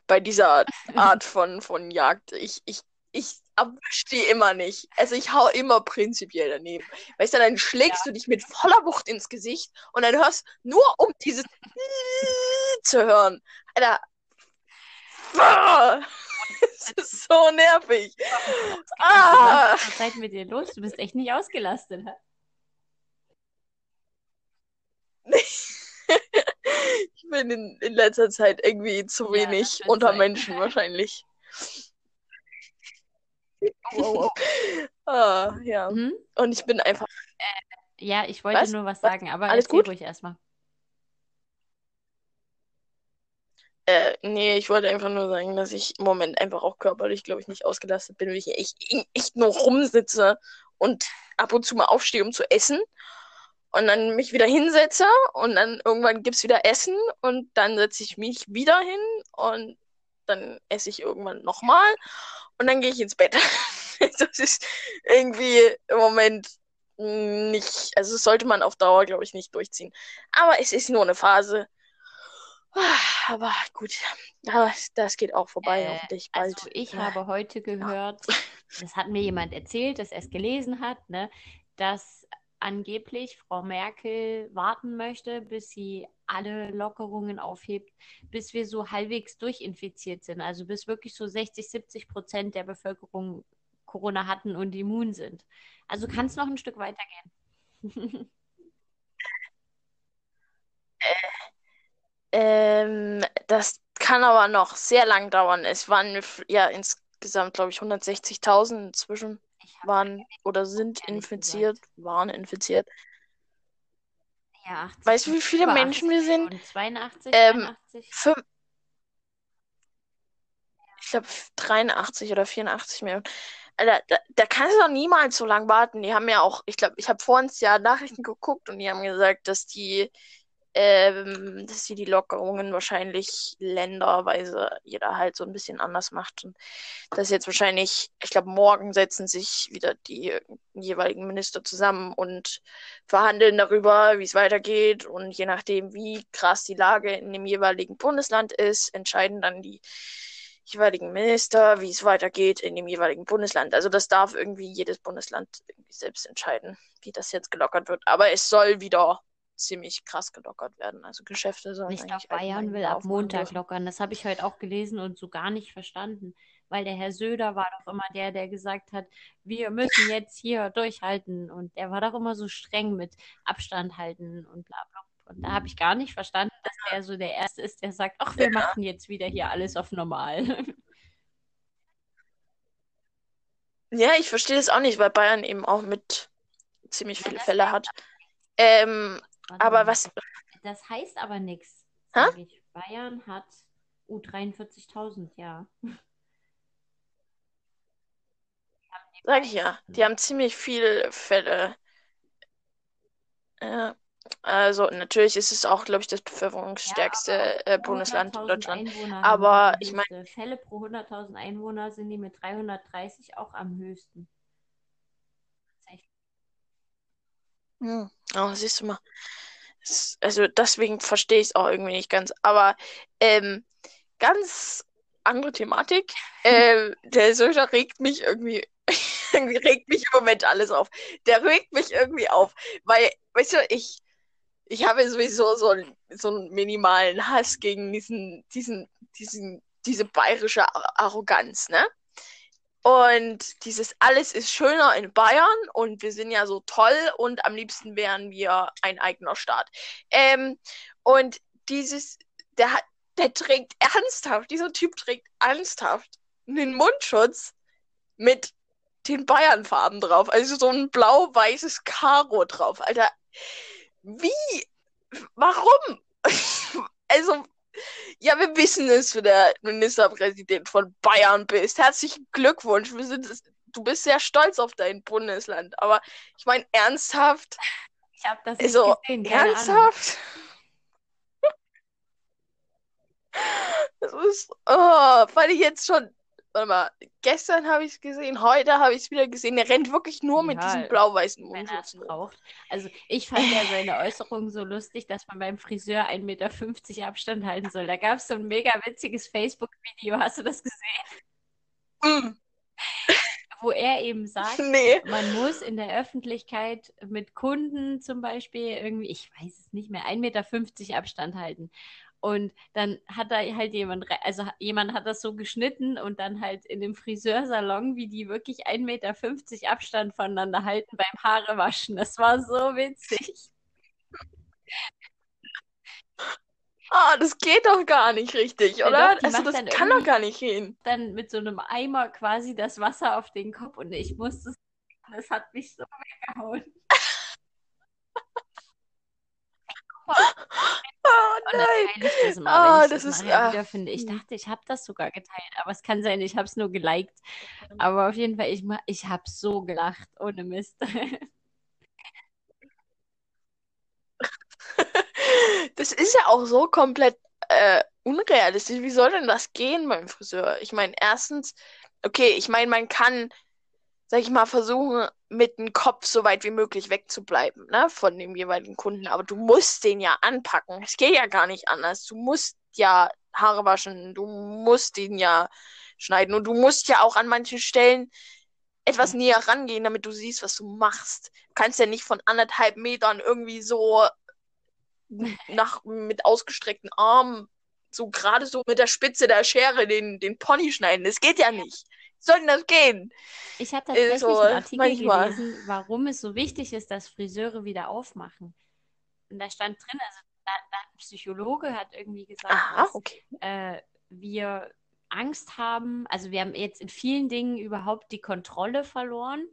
bei dieser Art [laughs] von, von Jagd. Ich, ich, ich erwische die immer nicht. Also ich hau immer prinzipiell daneben. Weißt du, dann schlägst du dich mit voller Wucht ins Gesicht und dann hörst nur um dieses [laughs] zu hören. Alter. [laughs] Es ist so nervig. Ah. Was ist mit dir los? Du bist echt nicht ausgelastet. hä? [laughs] Ich bin in, in letzter Zeit irgendwie zu Ja, wenig unter sein. Menschen wahrscheinlich. Oh, [laughs] oh, Ah, ja. Mhm. Und ich bin einfach. Ja, ich wollte Was? nur was Was? sagen, aber Alles erzähl gut? ruhig erstmal. Äh, nee, ich wollte einfach nur sagen, dass ich im Moment einfach auch körperlich, glaube ich, nicht ausgelastet bin, weil ich echt, echt nur rumsitze und ab und zu mal aufstehe, um zu essen. Und dann mich wieder hinsetze und dann irgendwann gibt's wieder Essen und dann setze ich mich wieder hin und dann esse ich irgendwann nochmal und dann gehe ich ins Bett. [laughs] Das ist irgendwie im Moment nicht, also das sollte man auf Dauer, glaube ich, nicht durchziehen. Aber es ist nur eine Phase. Ah, Aber gut, aber das geht auch vorbei, Äh, hoffentlich bald. Also ich Ja. habe heute gehört, das hat mir jemand erzählt, dass er es gelesen hat, ne, dass angeblich Frau Merkel warten möchte, bis sie alle Lockerungen aufhebt, bis wir so halbwegs durchinfiziert sind. Also bis wirklich so 60, 70 Prozent der Bevölkerung Corona hatten und immun sind. Also kann es noch ein Stück weitergehen. [laughs] Ähm, das kann aber noch sehr lang dauern. Es waren ja insgesamt, glaube ich, 160.000 inzwischen waren oder sind infiziert, waren infiziert. ja 80, Weißt du, wie viele Menschen 80 wir sind? Millionen, 82, Ähm, 83. Fünf, ich glaube 83 oder 84 Millionen. Alter, da, da kannst du doch niemals so lange warten. Die haben ja auch, ich glaube, ich habe vorhin ja Nachrichten geguckt und die haben gesagt, dass die, ähm, dass sie die Lockerungen wahrscheinlich länderweise jeder halt so ein bisschen anders macht. Und dass jetzt wahrscheinlich, ich glaube, morgen setzen sich wieder die jeweiligen Minister zusammen und verhandeln darüber, wie es weitergeht. Und je nachdem, wie krass die Lage in dem jeweiligen Bundesland ist, entscheiden dann die jeweiligen Minister, wie es weitergeht in dem jeweiligen Bundesland. Also das darf irgendwie jedes Bundesland irgendwie selbst entscheiden, wie das jetzt gelockert wird. Aber es soll wieder ziemlich krass gelockert werden. Also Geschäfte sollen Ich glaube, Bayern will ab aufmachen Montag lockern. Das habe ich heute auch gelesen und so gar nicht verstanden. Weil der Herr Söder war doch immer der, der gesagt hat, wir müssen jetzt hier durchhalten. Und der war doch immer so streng mit Abstand halten und bla bla. Und da habe ich gar nicht verstanden, dass der so der Erste ist, der sagt, ach, wir machen jetzt wieder hier alles auf normal. [laughs] Ja, ich verstehe das auch nicht, weil Bayern eben auch mit ziemlich Ja, viele Fälle hat. Ähm, warte aber mal. was, Das heißt aber nichts. Bayern hat U43.000, ja. Sag ich ja. Die haben ziemlich viele Fälle. Ja. Also natürlich ist es auch, glaube ich, das Ja, bevölkerungsstärkste aber äh, Bundesland in 100.000 Deutschland. Einwohner Aber ich meine. Fälle pro 100.000 Einwohner sind die mit 330 auch am höchsten. Hm, oh, siehst du mal. Es- Also deswegen verstehe ich es auch irgendwie nicht ganz. Aber ähm, ganz andere Thematik. [laughs] Äh, der Söder regt mich irgendwie, [laughs] irgendwie regt mich im Moment alles auf. Der regt mich irgendwie auf, weil, weißt du, ich ich habe sowieso so, einen- so einen minimalen Hass gegen diesen, diesen, diesen, diese bayerische Ar- Arroganz, ne? Und dieses alles ist schöner in Bayern und wir sind ja so toll und am liebsten wären wir ein eigener Staat. Ähm, und dieses, der der trägt ernsthaft, dieser Typ trägt ernsthaft einen Mundschutz mit den Bayernfarben drauf. Also so ein blau-weißes Karo drauf. Alter, wie? Warum? [laughs] Also, ja, wir wissen es, du der Ministerpräsident von Bayern bist. Herzlichen Glückwunsch. Sind, du bist sehr stolz auf dein Bundesland. Aber ich meine, ernsthaft? Ich habe das nicht Also, gesehen, ernsthaft? [laughs] Das ist, oh, weil ich jetzt schon, warte mal, gestern habe ich es gesehen, heute habe ich es wieder gesehen. Der rennt wirklich nur mit Ja, blau-weißen er es Mundschützen rum. braucht. Also ich fand ja seine Äußerung so lustig, dass man beim Friseur 1,50 Meter Abstand halten soll. Da gab es so ein mega witziges Facebook-Video, hast du das gesehen? Mm, Wo er eben sagt, [laughs] nee. man muss in der Öffentlichkeit mit Kunden zum Beispiel irgendwie, ich weiß es nicht mehr, 1,50 Meter Abstand halten. Und dann hat da halt jemand, also jemand hat das so geschnitten und dann halt in dem Friseursalon, wie die wirklich 1,50 Meter Abstand voneinander halten beim Haarewaschen. Das war so witzig. [laughs] Ah, das geht doch gar nicht richtig, Ja, oder? doch, die Also das kann doch gar nicht gehen. dann mit so einem Eimer quasi das Wasser auf den Kopf und ich musste, das hat mich so weggehauen. [laughs] [laughs] Oh nein. teile ich das wenn ich das das ist, wiederfinde. Ich hm. dachte, ich habe das sogar geteilt, aber es kann sein, ich habe es nur geliked. Aber auf jeden Fall, ich, ich habe so gelacht, ohne Mist. [laughs] Das ist ja auch so komplett äh, unrealistisch. Wie soll denn das gehen beim Friseur? Ich meine, erstens, okay, ich meine, man kann, sag ich mal, versuchen, mit dem Kopf so weit wie möglich wegzubleiben, ne, von dem jeweiligen Kunden. Aber du musst den ja anpacken. Es geht ja gar nicht anders. Du musst ja Haare waschen, du musst ihn ja schneiden und du musst ja auch an manchen Stellen etwas näher rangehen, damit du siehst, was du machst. Du kannst ja nicht von anderthalb Metern irgendwie so nach, mit ausgestreckten Armen, so gerade so mit der Spitze der Schere den, den Pony schneiden. Das geht ja nicht. Soll denn das gehen? Ich habe tatsächlich so einen Artikel manchmal. gelesen, warum es so wichtig ist, dass Friseure wieder aufmachen. Und da stand drin, also da, da ein Psychologe hat irgendwie gesagt, Aha, dass okay. äh, wir Angst haben, also wir haben jetzt in vielen Dingen überhaupt die Kontrolle verloren.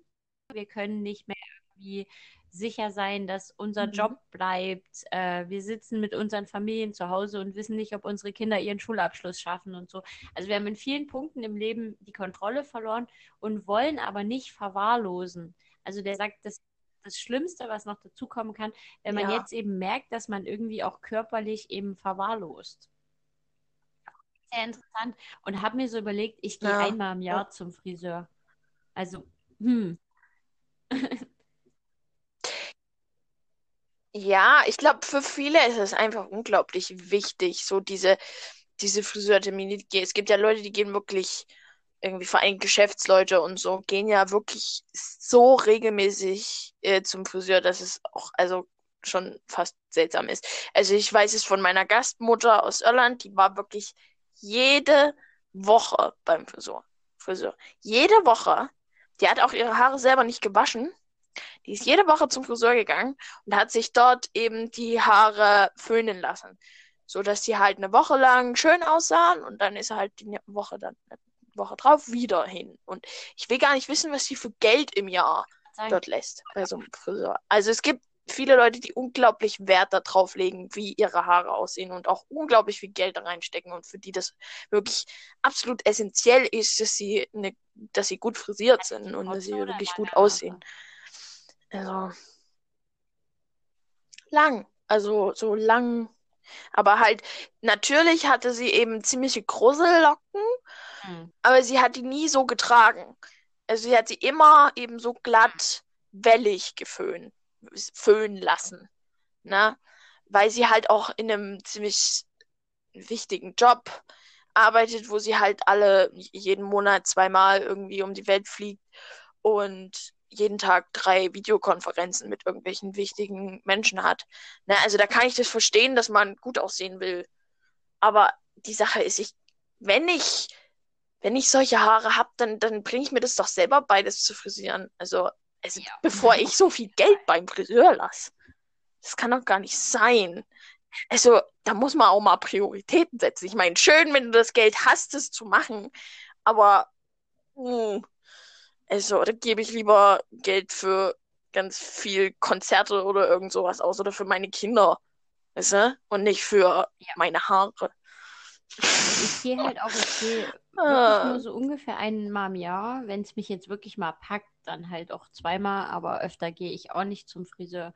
Wir können nicht mehr irgendwie sicher sein, dass unser Mhm. Job bleibt. Äh, wir sitzen mit unseren Familien zu Hause und wissen nicht, ob unsere Kinder ihren Schulabschluss schaffen und so. Also wir haben in vielen Punkten im Leben die Kontrolle verloren und wollen aber nicht verwahrlosen. Also der sagt, das, das Schlimmste, was noch dazukommen kann, wenn man Ja. jetzt eben merkt, dass man irgendwie auch körperlich eben verwahrlost. Sehr interessant. Und habe mir so überlegt, ich gehe Ja. einmal im Jahr zum Friseur. Also, hm. [laughs] Ja, ich glaube, für viele ist es einfach unglaublich wichtig, so diese, diese Friseurtermine. Es gibt ja Leute, die gehen wirklich irgendwie vor allem Geschäftsleute und so, gehen ja wirklich so regelmäßig äh, zum Friseur, dass es auch also schon fast seltsam ist. Also ich weiß es von meiner Gastmutter aus Irland, die war wirklich jede Woche beim Friseur. Friseur. Jede Woche. Die hat auch ihre Haare selber nicht gewaschen. Die ist jede Woche zum Friseur gegangen und hat sich dort eben die Haare föhnen lassen. So dass die halt eine Woche lang schön aussahen und dann ist er halt die Woche dann Woche drauf wieder hin. Und ich will gar nicht wissen, was sie für Geld im Jahr Sagen. dort lässt bei so einem Friseur. Also es gibt viele Leute, die unglaublich Wert darauf legen, wie ihre Haare aussehen und auch unglaublich viel Geld da reinstecken und für die das wirklich absolut essentiell ist, dass sie eine, dass sie gut frisiert sind und dass sie wirklich gut aussehen. Also lang, also so lang, aber halt natürlich hatte sie eben ziemliche Grusellocken Mhm. Aber sie hat die nie so getragen. Also sie hat sie immer eben so glatt, wellig geföhnt, föhnen lassen. Ne? Weil sie halt auch in einem ziemlich wichtigen Job arbeitet, wo sie halt alle jeden Monat zweimal irgendwie um die Welt fliegt und jeden Tag drei Videokonferenzen mit irgendwelchen wichtigen Menschen hat. Ne? Also da kann ich das verstehen, dass man gut aussehen will. Aber die Sache ist, ich, wenn ich wenn ich solche Haare habe, dann, dann bringe ich mir das doch selber bei, das zu frisieren. Also, also ja. bevor ich so viel Geld beim Friseur lasse. Das kann doch gar nicht sein. Also, da muss man auch mal Prioritäten setzen. Ich meine, schön, wenn du das Geld hast, das zu machen. Aber, mh, hm, also, da gebe ich lieber Geld für ganz viel Konzerte oder irgend sowas aus oder für meine Kinder. Weißt du? Und nicht für ja. meine Haare. Ich gehe halt auch, ich gehe [laughs] ah. nur so ungefähr einmal im Jahr. Wenn es mich jetzt wirklich mal packt, dann halt auch zweimal, aber öfter gehe ich auch nicht zum Friseur.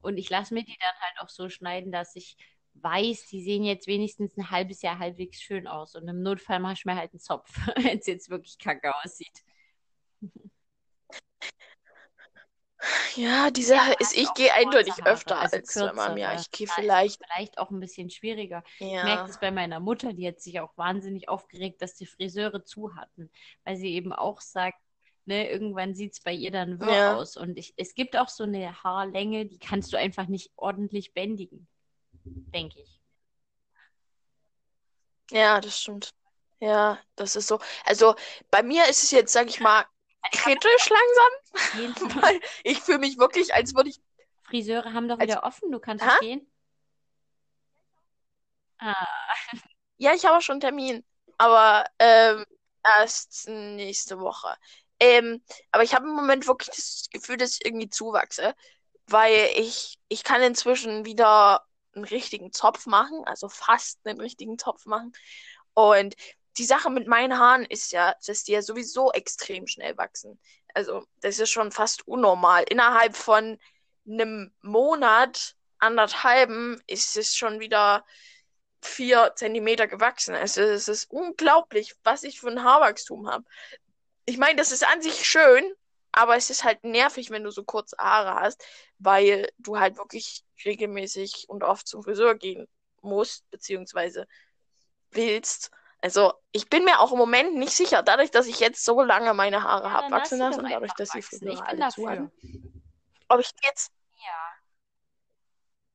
Und ich lasse mir die dann halt auch so schneiden, dass ich weiß, die sehen jetzt wenigstens ein halbes Jahr halbwegs schön aus. Und im Notfall mache ich mir halt einen Zopf, [laughs] wenn es jetzt wirklich kacke aussieht. Ja, die Sache ist, ich gehe eindeutig öfter also als im Jahr. Ich gehe vielleicht. Vielleicht auch ein bisschen schwieriger. Ja. Ich merke das bei meiner Mutter, die hat sich auch wahnsinnig aufgeregt, dass die Friseure zu hatten. Weil sie eben auch sagt, ne, irgendwann sieht es bei ihr dann wirr ja. aus. Und ich, es gibt auch so eine Haarlänge, die kannst du einfach nicht ordentlich bändigen. Denke ich. Ja, das stimmt. Ja, das ist so. Also bei mir ist es jetzt, sag ich mal, kritisch langsam. [laughs] Weil ich fühle mich wirklich, als würde ich. Friseure haben doch wieder offen, du kannst ha? gehen. Ah. [laughs] Ja, ich habe auch schon einen Termin. Aber ähm, erst nächste Woche. Ähm, aber ich habe im Moment wirklich das Gefühl, dass ich irgendwie zuwachse. Weil ich, ich kann inzwischen wieder einen richtigen Zopf machen, also fast einen richtigen Zopf machen. Und die Sache mit meinen Haaren ist ja, dass die ja sowieso extrem schnell wachsen. Also, das ist schon fast unnormal. Innerhalb von einem Monat, anderthalben, ist es schon wieder vier Zentimeter gewachsen. Also, es ist unglaublich, was ich für ein Haarwachstum habe. Ich meine, das ist an sich schön, aber es ist halt nervig, wenn du so kurze Haare hast, weil du halt wirklich regelmäßig und oft zum Friseur gehen musst, beziehungsweise willst. Also, ich bin mir auch im Moment nicht sicher, dadurch, dass ich jetzt so lange meine Haare ja, habe wachsen lassen, dadurch, dass sie früher alle zu haben. Ob ich jetzt.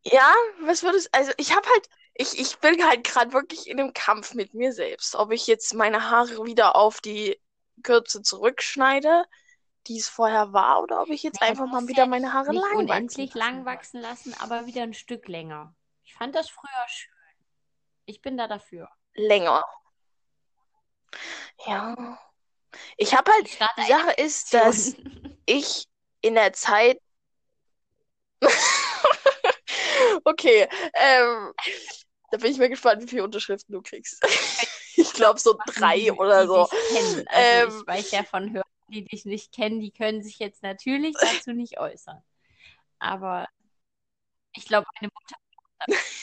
Ja. Ja, was würdest Also, ich habe halt. Ich, ich bin halt gerade wirklich in einem Kampf mit mir selbst. Ob ich jetzt meine Haare wieder auf die Kürze zurückschneide, die es vorher war, oder ob ich jetzt Nein, einfach mal wieder meine Haare lang unendlich lang wachsen lassen, aber wieder ein Stück länger. Ich fand das früher schön. Ich bin da dafür. Länger. Ja. Ich habe halt, die Sache ist, dass ich in der Zeit. [laughs] okay, ähm, da bin ich mir gespannt, wie viele Unterschriften du kriegst. [laughs] ich glaube so drei oder so. Also ähm, ich weiß ja von Hörern, die dich nicht kennen, die können sich jetzt natürlich dazu nicht äußern. Aber ich glaube, meine Mutter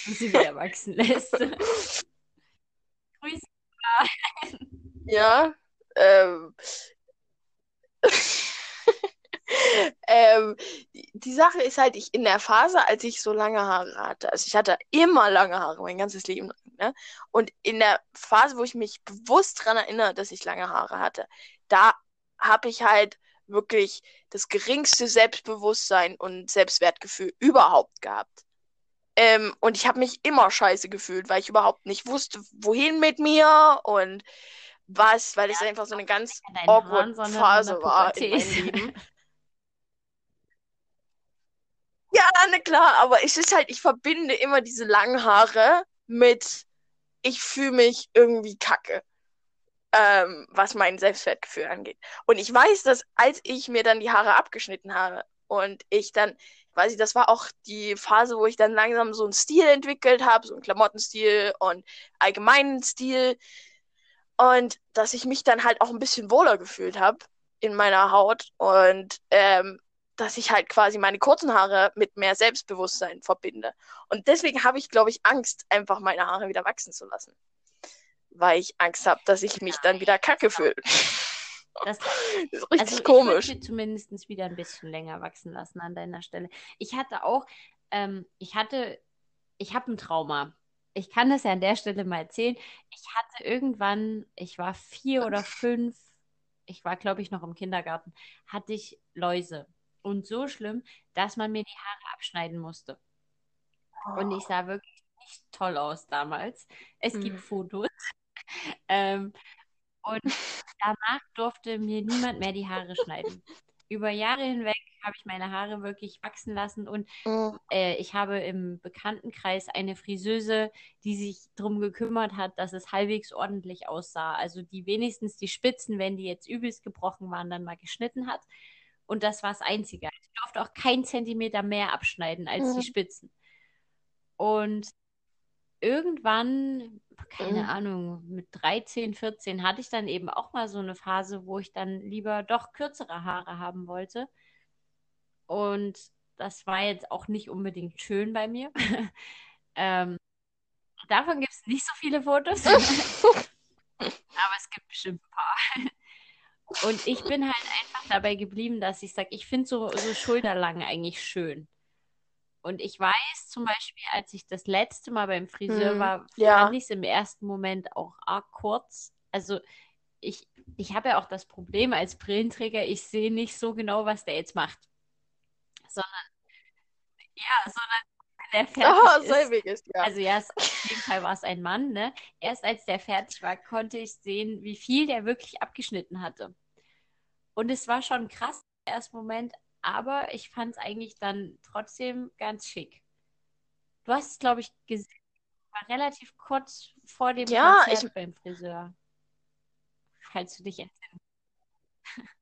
sie wieder wachsen lässt. [laughs] Grüße. Ja, ähm, [laughs] ähm, die, Sache ist halt, ich in der Phase, als ich so lange Haare hatte, also ich hatte immer lange Haare, mein ganzes Leben, Ne? Und in der Phase, wo ich mich bewusst daran erinnere, dass ich lange Haare hatte, da habe ich halt wirklich das geringste Selbstbewusstsein und Selbstwertgefühl überhaupt gehabt. Ähm, und ich habe mich immer scheiße gefühlt, weil ich überhaupt nicht wusste, wohin mit mir und was, weil es einfach so eine ganz awkward Phase war in meinem Leben. [laughs] Ja, na klar, aber es ist halt, ich verbinde immer diese langen Haare mit, ich fühle mich irgendwie kacke, ähm, was mein Selbstwertgefühl angeht. Und ich weiß, dass als ich mir dann die Haare abgeschnitten habe und ich dann, quasi, das war auch die Phase, wo ich dann langsam so einen Stil entwickelt habe, so einen Klamottenstil und allgemeinen Stil. Und dass ich mich dann halt auch ein bisschen wohler gefühlt habe in meiner Haut und ähm, dass ich halt quasi meine kurzen Haare mit mehr Selbstbewusstsein verbinde. Und deswegen habe ich, glaube ich, Angst, einfach meine Haare wieder wachsen zu lassen. Weil ich Angst habe, dass ich mich dann wieder kacke fühle. Das, [laughs] das, ist richtig also komisch. Ich würde zumindest wieder ein bisschen länger wachsen lassen an deiner Stelle. Ich hatte auch, ähm, ich hatte, ich habe ein Trauma. Ich kann das ja an der Stelle mal erzählen. Ich hatte irgendwann, ich war vier oder [laughs] fünf, ich war, glaube ich, noch im Kindergarten, hatte ich Läuse und so schlimm, dass man mir die Haare abschneiden musste. Und ich sah wirklich nicht toll aus damals. Es hm. gibt Fotos. [laughs] ähm, und danach durfte mir niemand mehr die Haare schneiden. Über Jahre hinweg habe ich meine Haare wirklich wachsen lassen und oh. äh, ich habe im Bekanntenkreis eine Friseuse, die sich darum gekümmert hat, dass es halbwegs ordentlich aussah. Also die wenigstens die Spitzen, wenn die jetzt übelst gebrochen waren, dann mal geschnitten hat. Und das war das Einzige. Ich durfte auch keinen Zentimeter mehr abschneiden als mhm. die Spitzen. Und irgendwann, keine mhm. Ahnung, mit 13, 14 hatte ich dann eben auch mal so eine Phase, wo ich dann lieber doch kürzere Haare haben wollte. Und das war jetzt auch nicht unbedingt schön bei mir. [laughs] ähm, davon gibt es nicht so viele Fotos. [laughs] [laughs] Aber es gibt bestimmt ein paar. Und ich bin halt einfach dabei geblieben, dass ich sage, ich finde so, so schulterlang eigentlich schön. Und ich weiß zum Beispiel, als ich das letzte Mal beim Friseur hm, war, ja. fand ich es im ersten Moment auch arg kurz. Also ich, ich habe ja auch das Problem als Brillenträger, ich sehe nicht so genau, was der jetzt macht. Sondern, ja, sondern der [laughs] fertig oh, ist. ist ja. Also ja, auf jeden Fall war es ein Mann, ne? Erst als der fertig war, konnte ich sehen, wie viel der wirklich abgeschnitten hatte. Und es war schon krass im ersten Moment, aber ich fand es eigentlich dann trotzdem ganz schick. Du hast es, glaube ich, gesehen. War relativ kurz vor dem ja, Konzert ich... beim Friseur. Falls du dich entsinnst. [laughs]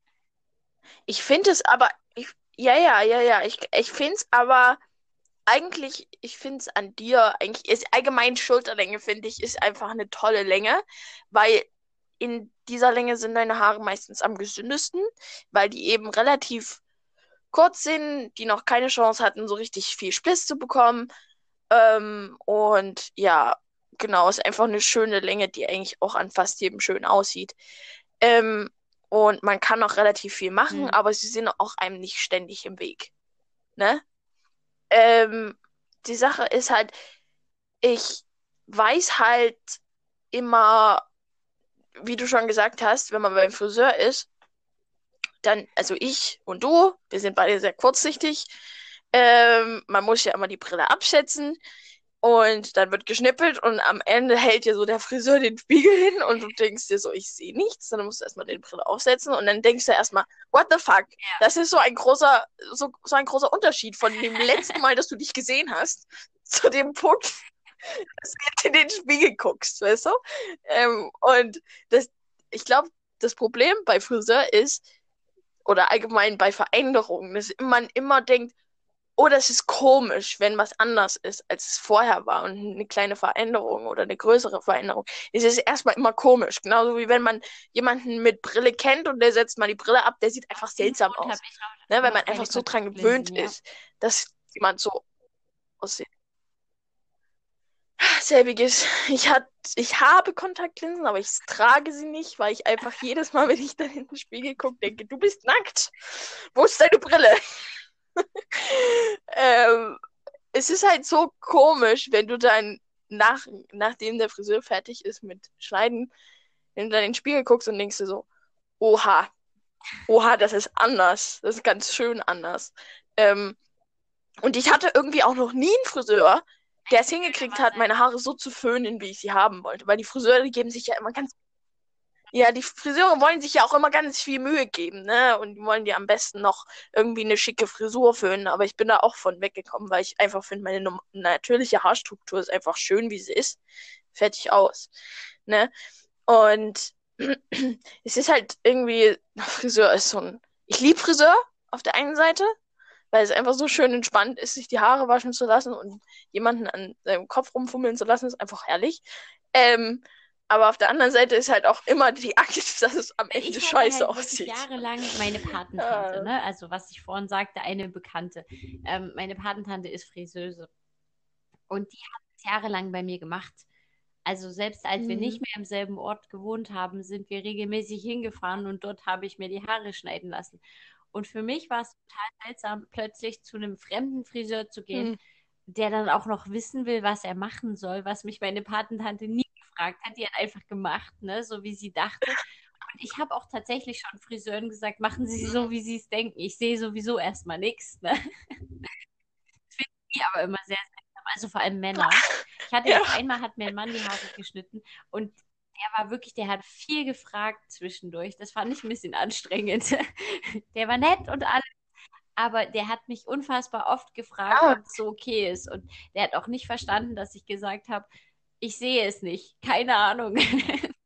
Ich finde es aber, ich, ja, ja, ja, ja, ich, ich finde es aber eigentlich, ich finde es an dir, eigentlich ist allgemein Schulterlänge, finde ich, ist einfach eine tolle Länge, weil in dieser Länge sind deine Haare meistens am gesündesten, weil die eben relativ kurz sind, die noch keine Chance hatten, so richtig viel Spliss zu bekommen. Ähm, und ja, genau, ist einfach eine schöne Länge, die eigentlich auch an fast jedem schön aussieht. Ähm, und man kann auch relativ viel machen, mhm. aber sie sind auch einem nicht ständig im Weg. Ne? Ähm, die Sache ist halt, ich weiß halt immer, wie du schon gesagt hast, wenn man beim Friseur ist, dann, also ich und du, wir sind beide sehr kurzsichtig. Ähm, man muss ja immer die Brille abschätzen und dann wird geschnippelt und am Ende hält dir so der Friseur den Spiegel hin und du denkst dir so, ich sehe nichts. Dann musst du erstmal die Brille aufsetzen und dann denkst du erstmal, what the fuck? Das ist so ein großer, so, so ein großer Unterschied von dem [laughs] letzten Mal, dass du dich gesehen hast, zu dem Punkt, [laughs] dass du jetzt in den Spiegel guckst, weißt du? Ähm, und das, ich glaube, das Problem bei Friseur ist, oder allgemein bei Veränderungen, dass man immer denkt, oh, das ist komisch, wenn was anders ist, als es vorher war und eine kleine Veränderung oder eine größere Veränderung. Es ist erstmal immer komisch. Genauso wie wenn man jemanden mit Brille kennt und der setzt mal die Brille ab, der sieht einfach seltsam aus. Ne, weil man einfach so dran gewöhnt ist, dass jemand so aussieht. Selbiges. Ich, hat, ich habe Kontaktlinsen, aber ich trage sie nicht, weil ich einfach jedes Mal, wenn ich dann in den Spiegel gucke, denke, du bist nackt. Wo ist deine Brille? [laughs] ähm, es ist halt so komisch, wenn du dann nach, nachdem der Friseur fertig ist mit Schneiden, wenn du dann in den Spiegel guckst und denkst dir so, oha, oha, das ist anders. Das ist ganz schön anders. Ähm, und ich hatte irgendwie auch noch nie einen Friseur, der es hingekriegt hat, meine Haare so zu föhnen, wie ich sie haben wollte. Weil die Friseure, geben sich ja immer ganz. Ja, die Friseure wollen sich ja auch immer ganz viel Mühe geben, ne? Und die wollen dir am besten noch irgendwie eine schicke Frisur föhnen. Aber ich bin da auch von weggekommen, weil ich einfach finde, meine natürliche Haarstruktur ist einfach schön, wie sie ist. Fertig aus. Ne? Und [clears throat] es ist halt irgendwie, Friseur ist so ein. Ich liebe Friseur auf der einen Seite, weil es einfach so schön entspannt ist, sich die Haare waschen zu lassen und jemanden an seinem Kopf rumfummeln zu lassen, ist einfach herrlich. Ähm, aber auf der anderen Seite ist halt auch immer die Angst, [laughs] dass es am Ende ich scheiße halt aussieht. jahrelang meine Patentante, ja. [laughs] ne? Also was ich vorhin sagte, eine Bekannte. Ähm, meine Patentante ist Friseuse. Und die hat es jahrelang bei mir gemacht. Also selbst als mhm. wir nicht mehr im selben Ort gewohnt haben, sind wir regelmäßig hingefahren und dort habe ich mir die Haare schneiden lassen. Und für mich war es total seltsam, plötzlich zu einem fremden Friseur zu gehen, mhm. der dann auch noch wissen will, was er machen soll, was mich meine Patentante nie gefragt hat. Die hat einfach gemacht, ne, so wie sie dachte. Und ich habe auch tatsächlich schon Friseuren gesagt, machen Sie so, wie Sie es denken. Ich sehe sowieso erstmal nichts. Ne? [laughs] Das finde ich aber immer sehr, sehr also vor allem Männer. Ich hatte ja. einmal hat mir ein Mann die Haare geschnitten und der war wirklich, der hat viel gefragt zwischendurch. Das fand ich ein bisschen anstrengend. [laughs] Der war nett und alles, aber der hat mich unfassbar oft gefragt, ja. ob es so okay ist. Und der hat auch nicht verstanden, dass ich gesagt habe, ich sehe es nicht. Keine Ahnung. [laughs]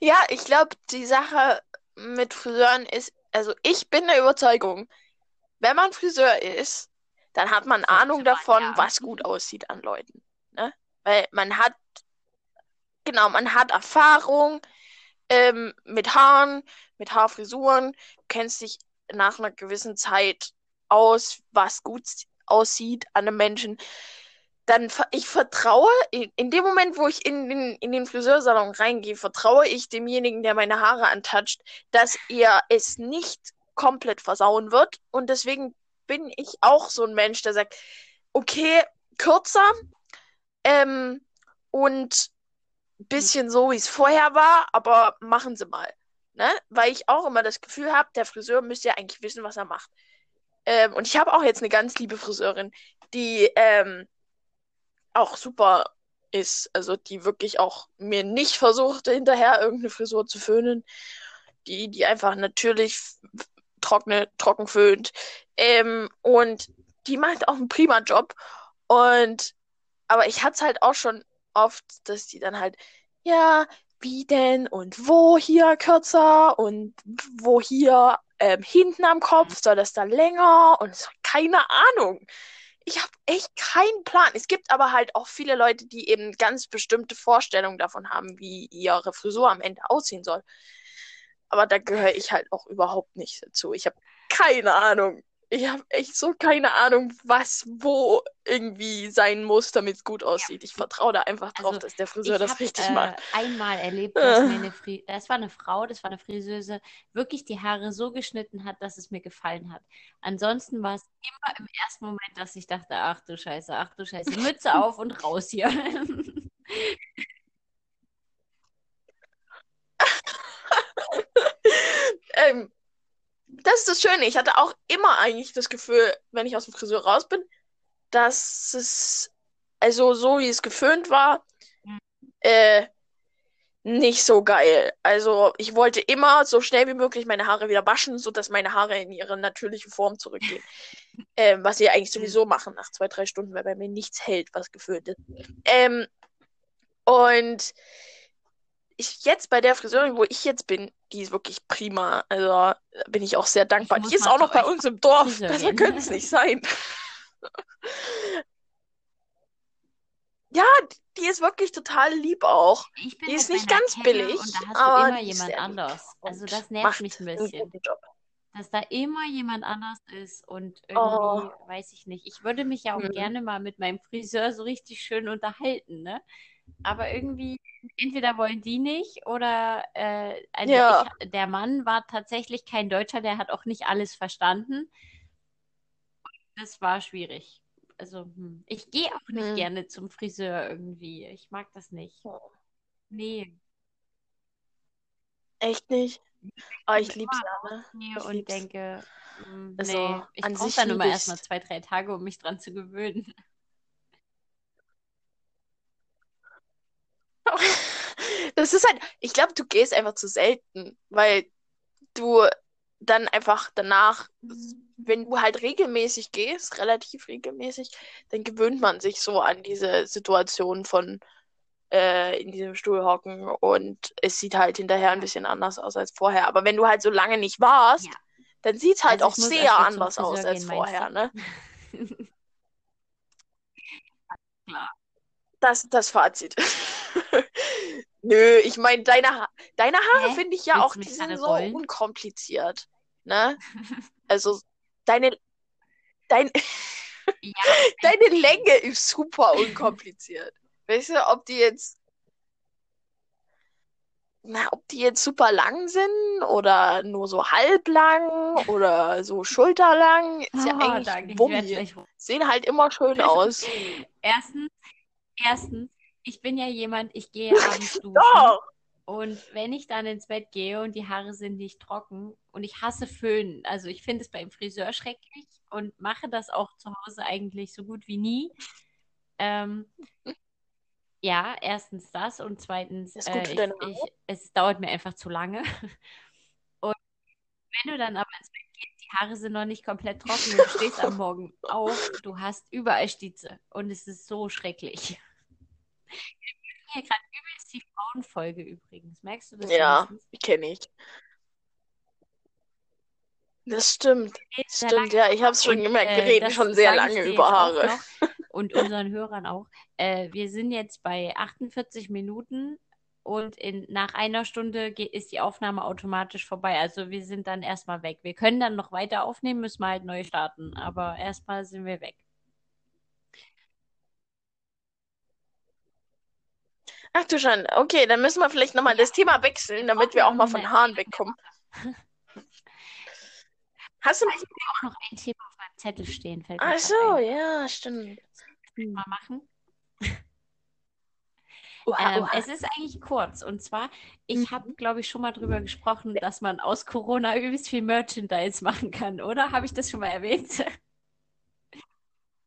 Ja, ich glaube, die Sache mit Friseuren ist, also ich bin der Überzeugung, wenn man Friseur ist, dann hat man Ahnung davon, ja. was gut aussieht an Leuten. Ne? Weil man hat, genau, man hat Erfahrung ähm, mit Haaren, mit Haarfrisuren, du kennst dich nach einer gewissen Zeit aus, was gut aussieht an einem Menschen. Dann ich vertraue, in, in dem Moment, wo ich in den, in den Friseursalon reingehe, vertraue ich demjenigen, der meine Haare antatscht, dass er es nicht komplett versauen wird. Und deswegen bin ich auch so ein Mensch, der sagt, okay, kürzer ähm, und bisschen so, wie es vorher war, aber machen Sie mal. Ne? Weil ich auch immer das Gefühl habe, der Friseur müsste ja eigentlich wissen, was er macht. Ähm, und ich habe auch jetzt eine ganz liebe Friseurin, die ähm, auch super ist. Also die wirklich auch mir nicht versucht, hinterher irgendeine Frisur zu föhnen. Die, die einfach natürlich trockne, trocken föhnt. Ähm, und die macht auch einen prima Job. Und aber ich hatte es halt auch schon oft, dass die dann halt, ja, wie denn und wo hier kürzer und wo hier ähm, hinten am Kopf soll das dann länger und so, keine Ahnung. Ich habe echt keinen Plan. Es gibt aber halt auch viele Leute, die eben ganz bestimmte Vorstellungen davon haben, wie ihre Frisur am Ende aussehen soll. Aber da gehöre ich halt auch überhaupt nicht dazu. Ich habe keine Ahnung. Ich habe echt so keine Ahnung, was wo irgendwie sein muss, damit es gut aussieht. Ich vertraue da einfach drauf, also, dass der Friseur das hab, richtig äh, macht. einmal erlebt, [laughs] dass mir Fri das war eine Frau, das war eine Friseuse, wirklich die Haare so geschnitten hat, dass es mir gefallen hat. Ansonsten war es immer im ersten Moment, dass ich dachte, ach du Scheiße, ach du Scheiße, Mütze auf und raus hier. [laughs] ähm, das ist das Schöne. Ich hatte auch immer eigentlich das Gefühl, wenn ich aus dem Friseur raus bin, dass es, also so wie es geföhnt war, mhm. äh, nicht so geil. Also ich wollte immer so schnell wie möglich meine Haare wieder waschen, sodass meine Haare in ihre natürliche Form zurückgehen. [laughs] ähm, was sie eigentlich sowieso machen nach zwei, drei Stunden, weil bei mir nichts hält, was geföhnt ist. Ähm, und ich jetzt bei der Friseurin, wo ich jetzt bin, die ist wirklich prima. Also bin ich auch sehr dankbar. Die ist auch noch bei uns im Dorf. Besser könnte es nicht sein. ja, die ist wirklich total lieb auch. die ist nicht ganz Kelle billig. Und da hast aber du immer jemand anders. Also das nervt mich ein bisschen. Dass da immer jemand anders ist und irgendwie, oh. weiß ich nicht. Ich würde mich ja auch hm. gerne mal mit meinem Friseur so richtig schön unterhalten, ne? Aber irgendwie, entweder wollen die nicht oder äh, also ja. ich, der Mann war tatsächlich kein Deutscher, der hat auch nicht alles verstanden. Das war schwierig. also hm. ich gehe auch nicht Hm. gerne zum Friseur irgendwie. Ich mag das nicht. Nee. Echt nicht? Aber ich lieb's immer ja, ne? Ich und lieb's. denke, hm, Also, nee, ich brauche dann immer erstmal zwei, drei Tage, um mich dran zu gewöhnen. [laughs] Das ist halt, ich glaube, du gehst einfach zu selten, weil du dann einfach danach, wenn du halt regelmäßig gehst, relativ regelmäßig, dann gewöhnt man sich so an diese Situation von äh, in diesem Stuhl hocken und es sieht halt hinterher ein bisschen anders aus als vorher. Aber wenn du halt so lange nicht warst, Ja. dann sieht es halt Also auch sehr anders aus als vorher, ne? [laughs] [laughs] Klar. Das, das Fazit. [laughs] Nö, ich meine, deine, Ha- deine Haare finde ich ja Willst auch, die sind so rollen? unkompliziert. Ne? [laughs] Also, deine, dein, [laughs] Ja, deine Länge ist super unkompliziert. Weißt du, ob die jetzt, na, ob die jetzt super lang sind oder nur so halblang oder so schulterlang, ist ja oh, eigentlich Sehen halt immer schön aus. Erstens, erstens, ich bin ja jemand, ich gehe [laughs] abends duschen. Doch! Und wenn ich dann ins Bett gehe und die Haare sind nicht trocken und ich hasse Föhnen, also ich finde es beim Friseur schrecklich und mache das auch zu Hause eigentlich so gut wie nie. Ähm, [laughs] ja, erstens das und zweitens, äh, ich, ich, es dauert mir einfach zu lange. [laughs] Und wenn du dann aber ins Bett gehst, Haare sind noch nicht komplett trocken du stehst am Morgen auf, du hast überall Stieze und es ist so schrecklich. [laughs] Hier gerade übelst die Frauenfolge übrigens. Merkst du das Ja, kenne ich. Das stimmt. Sehr Stimmt, ja, ich habe es schon und gemerkt. Wir äh, reden das schon sehr lange über Haare. und unseren Hörern auch. Äh, wir sind jetzt bei 48 Minuten und in, nach einer Stunde ist die Aufnahme automatisch vorbei. Also wir sind dann erstmal weg. Wir können dann noch weiter aufnehmen, müssen wir halt neu starten, aber erstmal sind wir weg. Ach du schon. Okay, dann müssen wir vielleicht nochmal das Thema wechseln, damit wir auch mal von eine Haaren wegkommen. [laughs] Hast du. Habe auch noch ein Thema auf meinem Zettel stehen, fällt Ach so, ja, stimmt. Mal machen? Oha, Ähm, es ist eigentlich kurz. Und zwar, ich habe, Mhm. glaube ich, schon mal drüber gesprochen, dass man aus Corona übelst viel Merchandise machen kann, oder? Habe ich das schon mal erwähnt? [laughs]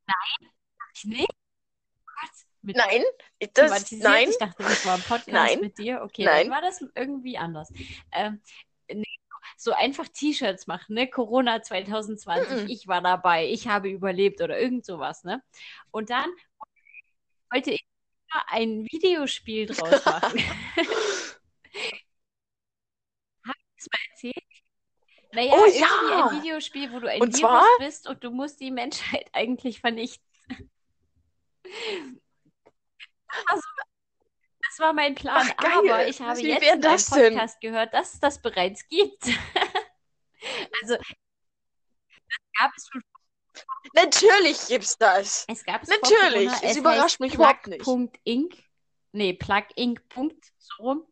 Nein, habe ich nicht. Nein, das, nein, Ich dachte, das war ein Podcast nein, mit dir. Okay, dann nein. war das irgendwie anders. Ähm, nee, so einfach T-Shirts machen, ne? Corona 2020, Mhm. ich war dabei, ich habe überlebt oder irgend sowas, ne? Und dann wollte ich ein Videospiel draus machen. [laughs] Habe ich das mal erzählt? Naja, Oh irgendwie ja! ein Videospiel, wo du ein Und Virus zwar? bist und du musst die Menschheit [laughs] eigentlich vernichten. Also, das war mein Plan, Ach, aber ich habe Wie jetzt in einem das denn? Podcast gehört, dass es das bereits gibt. [laughs] Also, gab es schon Natürlich gibt's das. Es gab es Natürlich. Corona. Es Es überrascht mich überhaupt nicht. Plug.inc. Nee, Plug.inc. So rum.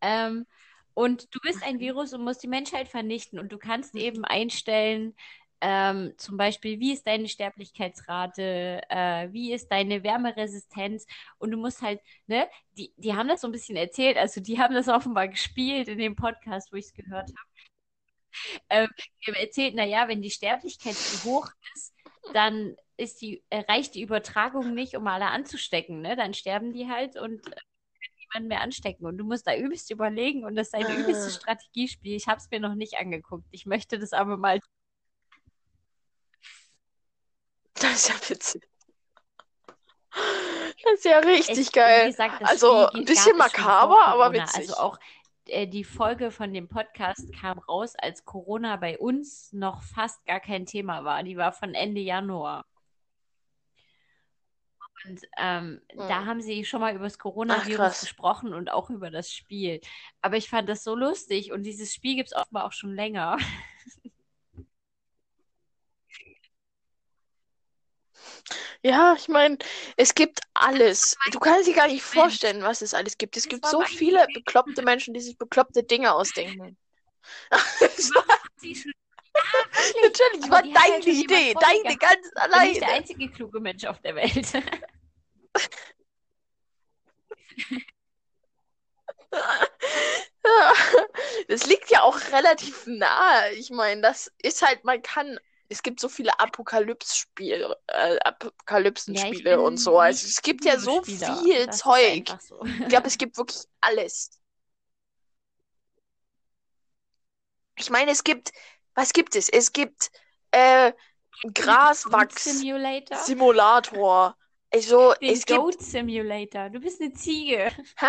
Ähm, und du bist ein Virus und musst die Menschheit vernichten. Und du kannst eben einstellen, ähm, zum Beispiel, wie ist deine Sterblichkeitsrate, äh, wie ist deine Wärmeresistenz. Und du musst halt, ne, die, die haben das so ein bisschen erzählt, also die haben das offenbar gespielt in dem Podcast, wo ich es gehört habe. [laughs] Haben erzählt, naja, wenn die Sterblichkeit zu hoch ist, dann ist die, äh, reicht die Übertragung nicht, um alle anzustecken, ne? Dann sterben die halt und äh, niemanden mehr anstecken. Und du musst da übelst überlegen und das ist ein Ah. übelstes Strategiespiel. Ich habe es mir noch nicht angeguckt. Ich möchte das aber mal. [laughs] Das ist ja witzig. Das ist ja richtig wie geil. gesagt, Also ein bisschen makaber, aber Corona. witzig. Also auch äh, die Folge von dem Podcast kam raus, als Corona bei uns noch fast gar kein Thema war. Die war von Ende Januar. Und ähm, da Hm. haben sie schon mal über das Ach, Coronavirus krass. gesprochen und auch über das Spiel. Aber ich fand das so lustig und dieses Spiel gibt es offenbar auch schon länger. [laughs] Ja, ich meine, es gibt alles. Du kannst dir gar nicht vorstellen, was es alles gibt. Es gibt so viele bekloppte Menschen, die sich bekloppte Dinge ausdenken. [laughs] Aber war deine halt Idee, deine ganz Ich bin nicht der einzige kluge Mensch auf der Welt. Das liegt ja auch relativ nahe. Ich meine, das ist halt, man kann, es gibt so viele Apokalypse-Spiele, äh, Ja, Apokalypsen-Spiele und bin so. Also es gibt ja so Videospieler. viel Das Zeug. so. Ich glaube, es gibt wirklich alles. Ich meine, es gibt, was gibt es? Es gibt äh, Goat Graswachs-Simulator. Simulator. Also, Den es gibt, Goat Simulator. Du bist eine Ziege. hä?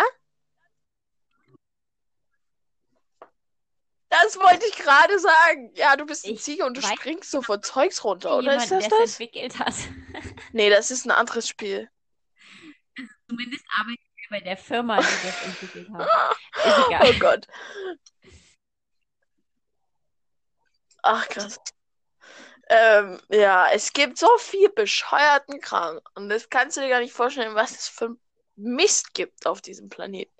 Das wollte ich gerade sagen. Ja, du bist Ich Ziege und du weiß springst so von Zeugs runter, oder ist das das? entwickelt hat. [laughs] Nee, das ist ein anderes Spiel. Zumindest arbeitet er bei der Firma, die das entwickelt hat. [laughs] Ist Oh egal. Gott. Ach, krass. Ähm, ja, es gibt so viel bescheuerten Kram. Und das kannst du dir gar nicht vorstellen, was es für Mist gibt auf diesem Planeten.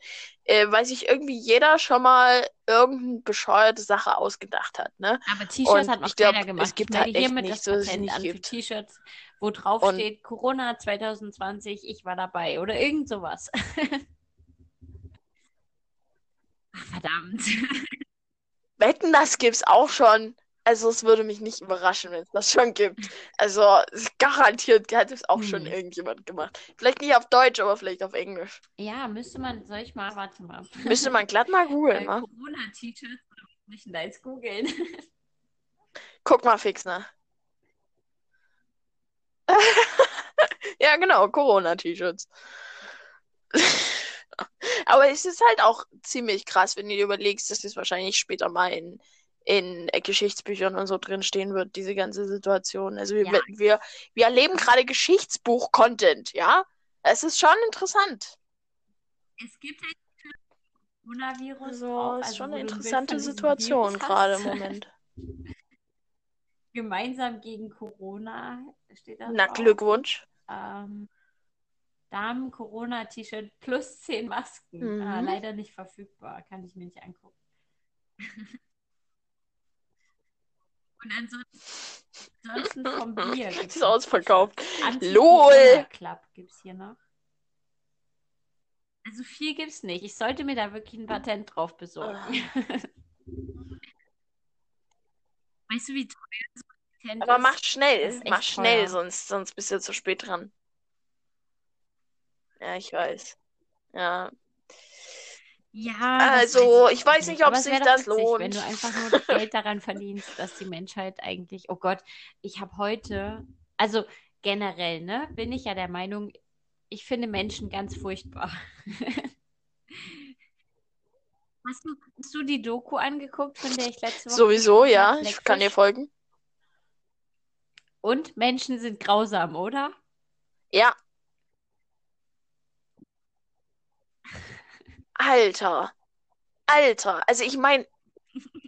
Äh, weil sich irgendwie jeder schon mal irgendeine bescheuerte Sache ausgedacht hat, ne? Aber T-Shirts hat noch glaub, keiner gemacht. es gibt ich halt echt hiermit das es Patent nicht an für. T-Shirts, wo drauf Und steht Corona 2020, ich war dabei oder irgend sowas. [laughs] Ach, verdammt. Wetten, das gibt's auch schon. Also es würde mich nicht überraschen, wenn es das schon gibt. Also es- garantiert hat es auch schon Hm. irgendjemand gemacht. Vielleicht nicht auf Deutsch, aber vielleicht auf Englisch. Ja, müsste man, soll ich mal, warte mal. Müsste man glatt mal googeln, ne? Corona-T-Shirts, oder was soll ich denn da jetzt googeln? Guck mal fix, ne? [laughs] Ja, genau, Corona-T-Shirts. [laughs] Aber es ist halt auch ziemlich krass, wenn du dir überlegst, dass das wahrscheinlich später mal in, in äh, Geschichtsbüchern und so drin stehen wird, diese ganze Situation. Also wir, Ja. wir, wir erleben gerade Geschichtsbuch-Content, ja? Es ist schon interessant. Es gibt halt Coronavirus Also, auch, ist also schon wo eine interessante Situation gerade im. Moment. [laughs] Gemeinsam gegen Corona steht da Na, drauf. Glückwunsch. Ähm, Damen-Corona-T-Shirt plus 10 Masken. Ah, Mhm. leider nicht verfügbar, kann ich mir nicht angucken. [laughs] Und ansonsten, [laughs] vom Bier gibt Ist ausverkauft. LOL! Club gibt es hier noch. Also viel gibt es nicht. Ich sollte mir da wirklich ein Patent drauf besorgen. [laughs] Weißt du, wie teuer so ein Patent Aber ist? mach schnell, mach schnell, teuer. sonst, sonst bist du zu spät dran. Ja, ich weiß. Ja. Ja, Also, ich weiß nicht, ob sich das witzig, lohnt. wenn du einfach nur das Geld daran verdienst, dass die Menschheit eigentlich, oh Gott, ich habe heute, also generell, ne, bin ich ja der Meinung, ich finde Menschen ganz furchtbar. [laughs] Hast du, hast du die Doku angeguckt, von der ich letzte Woche Sowieso, ja, ich kann dir folgen. Und Menschen sind grausam, oder? Ja. Alter. Alter. Also ich meine,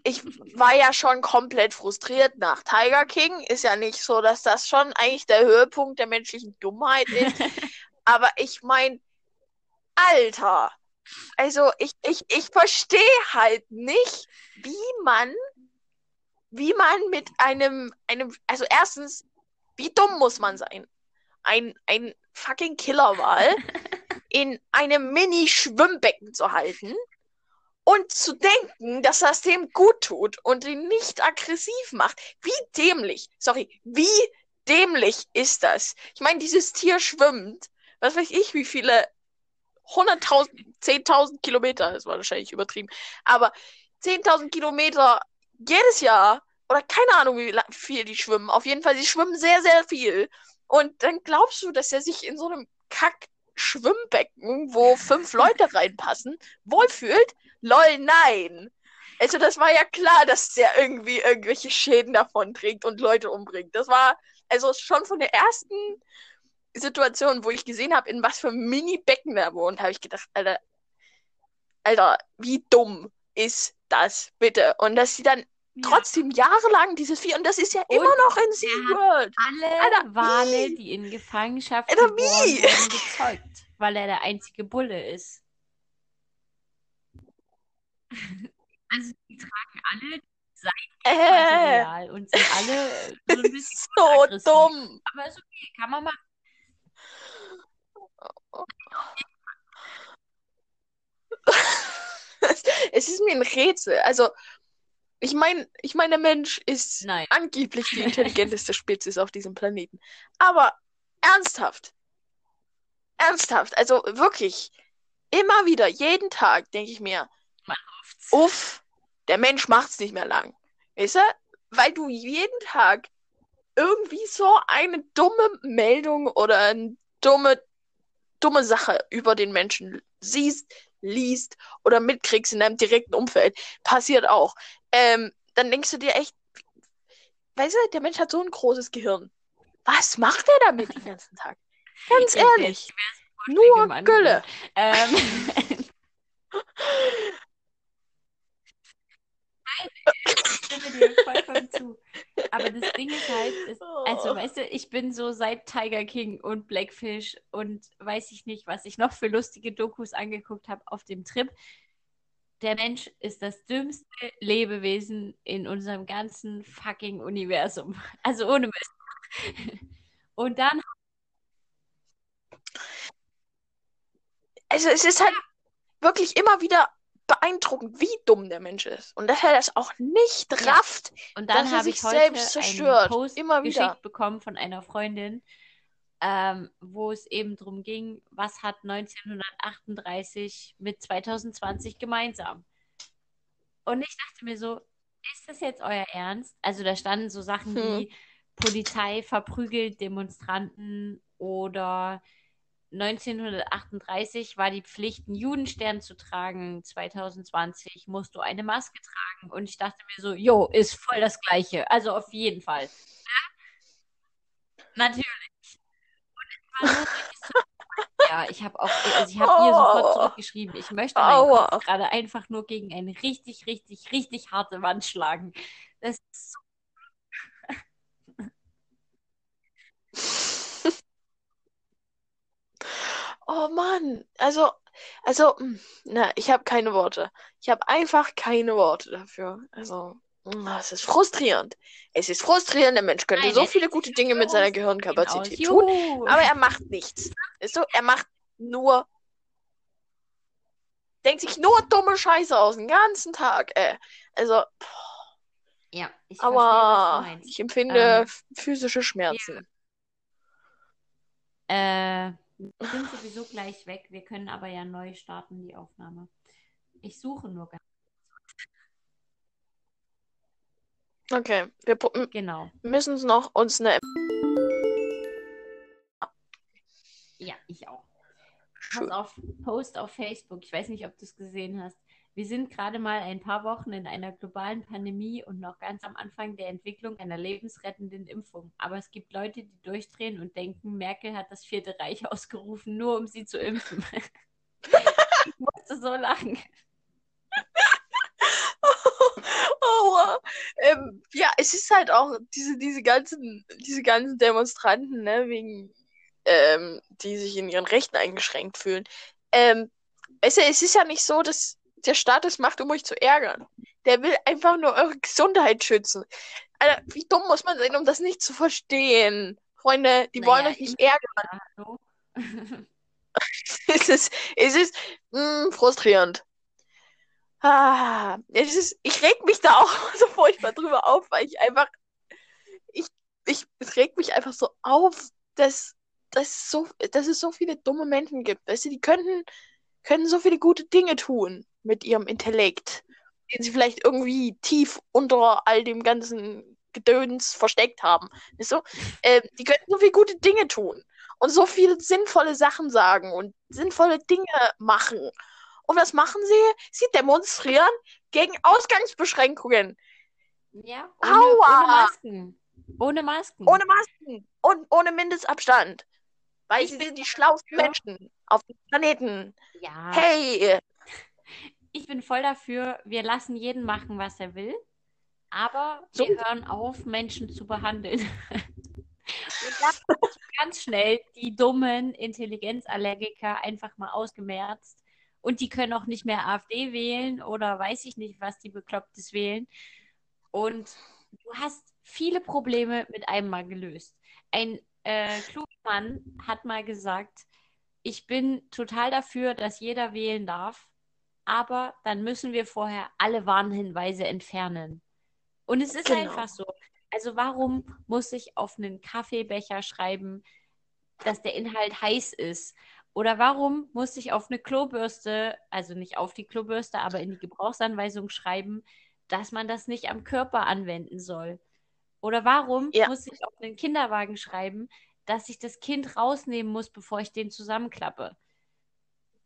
ich war ja schon komplett frustriert nach Tiger King. Ist ja nicht so, dass das schon eigentlich der Höhepunkt der menschlichen Dummheit ist. [laughs] Aber ich meine, Alter. Also ich, ich, ich verstehe halt nicht, wie man, wie man mit einem, einem, also erstens, wie dumm muss man sein? Ein, ein fucking Killerwal [laughs] in einem Mini-Schwimmbecken zu halten und zu denken, dass das dem gut tut und ihn nicht aggressiv macht. Wie dämlich, sorry, wie dämlich ist das? Ich meine, dieses Tier schwimmt, was weiß ich, wie viele 100.000, 10.000 Kilometer, das war wahrscheinlich übertrieben, aber 10.000 Kilometer jedes Jahr oder keine Ahnung, wie viel die schwimmen. Auf jeden Fall, sie schwimmen sehr, sehr viel. Und dann glaubst du, dass er sich in so einem Kack-Schwimmbecken, wo fünf Leute reinpassen, wohlfühlt? Lol, nein. Also das war ja klar, dass der irgendwie irgendwelche Schäden davon trägt und Leute umbringt. Das war also schon von der ersten Situation, wo ich gesehen habe, in was für Mini-Becken er wohnt, habe ich gedacht, Alter, Alter, wie dumm ist das bitte? Und dass sie dann Ja. trotzdem jahrelang dieses Vieh, und das ist ja Und immer noch in SeaWorld. alle Alter, Wale, wie? die in Gefangenschaft Alter, wie? wurden, gezeugt, weil er der einzige Bulle ist. [laughs] Also die tragen alle seit quasi asozial und sind alle so ein [laughs] bisschen so dumm. Aber ist okay, kann man machen. [laughs] Es ist mir ein Rätsel. Also, ich meine, ich mein, der Mensch ist Nein. angeblich die [laughs] intelligenteste Spezies auf diesem Planeten. Aber ernsthaft. Ernsthaft. Also wirklich. Immer wieder, jeden Tag denke ich mir, uff, der Mensch macht's nicht mehr lang. Weißt du? Weil du jeden Tag irgendwie so eine dumme Meldung oder eine dumme, dumme Sache über den Menschen siehst, liest oder mitkriegst in deinem direkten Umfeld. Passiert auch. Ähm, dann denkst du dir echt, weißt du, der Mensch hat so ein großes Gehirn. Was macht er damit den ganzen Tag? [laughs] Ganz Ich- ehrlich. Nur. Gülle. Ähm, Nein, ich stimme dir vollkommen zu. Aber das Ding ist halt, ist, also Oh. weißt du, ich bin so seit Tiger King und Blackfish und weiß ich nicht, was ich noch für lustige Dokus angeguckt habe auf dem Trip. Der Mensch ist das dümmste Lebewesen in unserem ganzen fucking Universum. [laughs] Also ohne Mist. [laughs] Und dann Also es ist halt wirklich immer wieder beeindruckend, wie dumm der Mensch ist. Und dass er das auch nicht Ja. rafft. Und dann habe ich heute selbst zerstört. einen Post Immer geschickt wieder. bekommen von einer Freundin, ähm, wo es eben darum ging, was hat 1938 mit 2020 gemeinsam? Und ich dachte mir so, ist das jetzt euer Ernst? Also da standen so Sachen Hm. wie Polizei verprügelt Demonstranten oder 1938 war die Pflicht, einen Judenstern zu tragen. 2020 musst du eine Maske tragen. Und ich dachte mir so, jo, ist voll das Gleiche. Also auf jeden Fall. Ja? Natürlich. Ja, ich habe auch, also ich habe ihr sofort Oh. zurückgeschrieben. Ich möchte gerade einfach nur gegen eine richtig, richtig, richtig harte Wand schlagen. Das ist so [laughs] Oh Mann, also, also, mm, na, ich habe keine Worte. Ich habe einfach keine Worte dafür. Also, es ist frustrierend. Es ist frustrierend, der Mensch könnte Nein, so viele gute Dinge mit seiner. Gehirnkapazität tun, Juhu. aber er macht nichts. Weißt du, er macht nur, denkt sich nur dumme Scheiße aus den ganzen Tag, ey. Also, Ja, ich verstehe, aber meinst. ich empfinde Ähm, physische Schmerzen. Äh, wir sind sowieso gleich weg. Wir können aber ja neu starten, die Aufnahme. Ich suche nur ganz. Okay, wir Genau. müssen uns noch uns eine Ja, ich auch. Pass auf, Post auf Facebook. Ich weiß nicht, ob du es gesehen hast. Wir sind gerade mal ein paar Wochen in einer globalen Pandemie und noch ganz am Anfang der Entwicklung einer lebensrettenden Impfung. Aber es gibt Leute, die durchdrehen und denken, Merkel hat das Vierte Reich [laughs] ausgerufen, nur um sie zu impfen. [laughs] ich musste so lachen. Ähm, ja, es ist halt auch diese, diese ganzen, diese ganzen Demonstranten, ne, wegen, ähm, die sich in ihren Rechten eingeschränkt fühlen. Ähm, es, es ist ja nicht so, dass der Staat es macht, um euch zu ärgern. Der will einfach nur eure Gesundheit schützen. Alter, wie dumm muss man sein, um das nicht zu verstehen? Freunde, die wollen Naja, euch nicht ärgern. [laughs] Es ist, es ist mh, frustrierend. Ah, es ist, ich reg mich da auch [laughs] so furchtbar drüber auf, weil ich einfach, ich, ich, es regt mich einfach so auf, dass, dass, so, dass es so viele dumme Menschen gibt. Weißt du, die könnten, können so viele gute Dinge tun mit ihrem Intellekt, den sie vielleicht irgendwie tief unter all dem ganzen Gedöns versteckt haben. Weißt du? Äh, die könnten so viele gute Dinge tun und so viele sinnvolle Sachen sagen und sinnvolle Dinge machen. Und was machen sie? Sie demonstrieren gegen Ausgangsbeschränkungen. Ja, ohne, Aua! ohne Masken. Ohne Masken. Ohne Masken und ohne Mindestabstand. Weil Ich sie bin- sind die schlauesten Menschen auf dem Planeten. Ja, Hey, [laughs] ich bin voll dafür, wir lassen jeden machen, was er will, aber So. wir hören auf, Menschen zu behandeln. Und dann wird ganz schnell die dummen Intelligenzallergiker einfach mal ausgemerzt. Und die können auch nicht mehr AfD wählen oder weiß ich nicht, was die Beklopptes wählen. Und du hast viele Probleme mit einem Mal gelöst. Ein äh, kluger Mann hat mal gesagt, ich bin total dafür, dass jeder wählen darf, aber dann müssen wir vorher alle Warnhinweise entfernen. Und es ist genau. einfach so. Also warum muss ich auf einen Kaffeebecher schreiben, dass der Inhalt heiß ist? Oder warum muss ich auf eine Klobürste, also nicht auf die Klobürste, aber in die Gebrauchsanweisung schreiben, dass man das nicht am Körper anwenden soll? Oder warum ja. muss ich auf einen Kinderwagen schreiben, dass ich das Kind rausnehmen muss, bevor ich den zusammenklappe?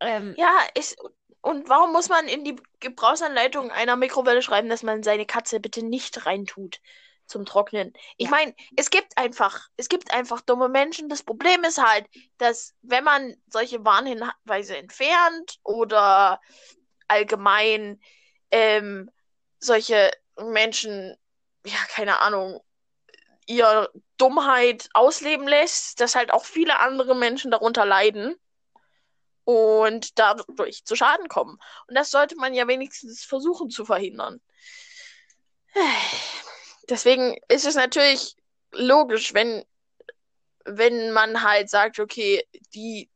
Ähm, ja, ich, und warum muss man in die Gebrauchsanleitung einer Mikrowelle schreiben, dass man seine Katze bitte nicht reintut? Zum Trocknen. Ich ja. meine, es gibt einfach, es gibt einfach dumme Menschen. Das Problem ist halt, dass wenn man solche Warnhinweise entfernt oder allgemein ähm, solche Menschen, ja, keine Ahnung, ihre Dummheit ausleben lässt, dass halt auch viele andere Menschen darunter leiden und dadurch zu Schaden kommen. Und das sollte man ja wenigstens versuchen zu verhindern. Deswegen ist es natürlich logisch, wenn, wenn man halt sagt, okay, die,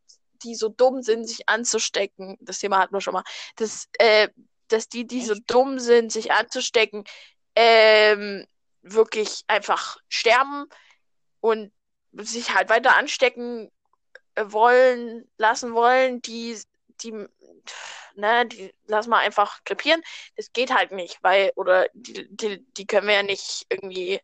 die so dumm sind, sich anzustecken, das Thema hatten wir schon mal, dass, äh, dass die, die so dumm sind, sich anzustecken, ähm, wirklich einfach sterben und sich halt weiter anstecken wollen, lassen wollen, die, die ne, die lassen wir einfach krepieren. Das geht halt nicht, weil, oder die, die, die können wir ja nicht irgendwie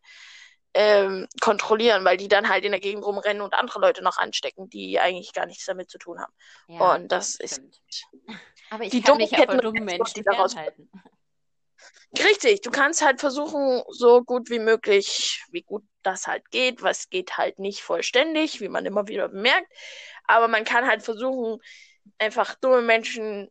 ähm, kontrollieren, weil die dann halt in der Gegend rumrennen und andere Leute noch anstecken, die eigentlich gar nichts damit zu tun haben. Ja, und das, das ist. Aber ich die kann mich ja vor dummen [laughs] Menschen daraus halten. Richtig, du kannst halt versuchen, so gut wie möglich, wie gut das halt geht. Was geht halt nicht vollständig, wie man immer wieder bemerkt. Aber man kann halt versuchen, einfach dumme Menschen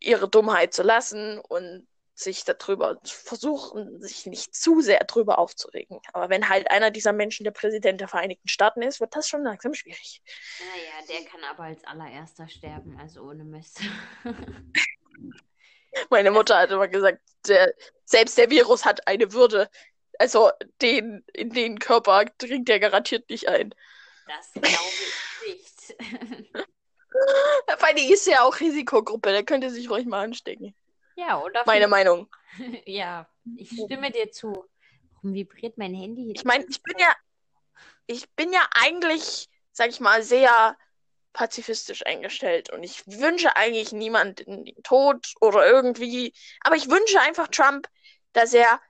ihre Dummheit zu lassen und sich darüber versuchen, sich nicht zu sehr darüber aufzuregen. Aber wenn halt einer dieser Menschen der Präsident der Vereinigten Staaten ist, wird das schon langsam schwierig. Naja, der kann aber als allererster sterben, also ohne Mist. [laughs] Meine Mutter hat immer gesagt, der, selbst der Virus hat eine Würde. Also den, in den Körper dringt er garantiert nicht ein. Das glaube ich nicht. [laughs] [laughs] Weil die ist ja auch Risikogruppe, der könnte sich ruhig mal anstecken. Ja, oder? Meine Meinung. [laughs] ja, ich stimme dir zu. Warum vibriert mein Handy? Ich meine, ich bin ja, ich bin ja eigentlich, sag ich mal, sehr pazifistisch eingestellt und ich wünsche eigentlich niemanden den Tod oder irgendwie, aber ich wünsche einfach Trump, dass er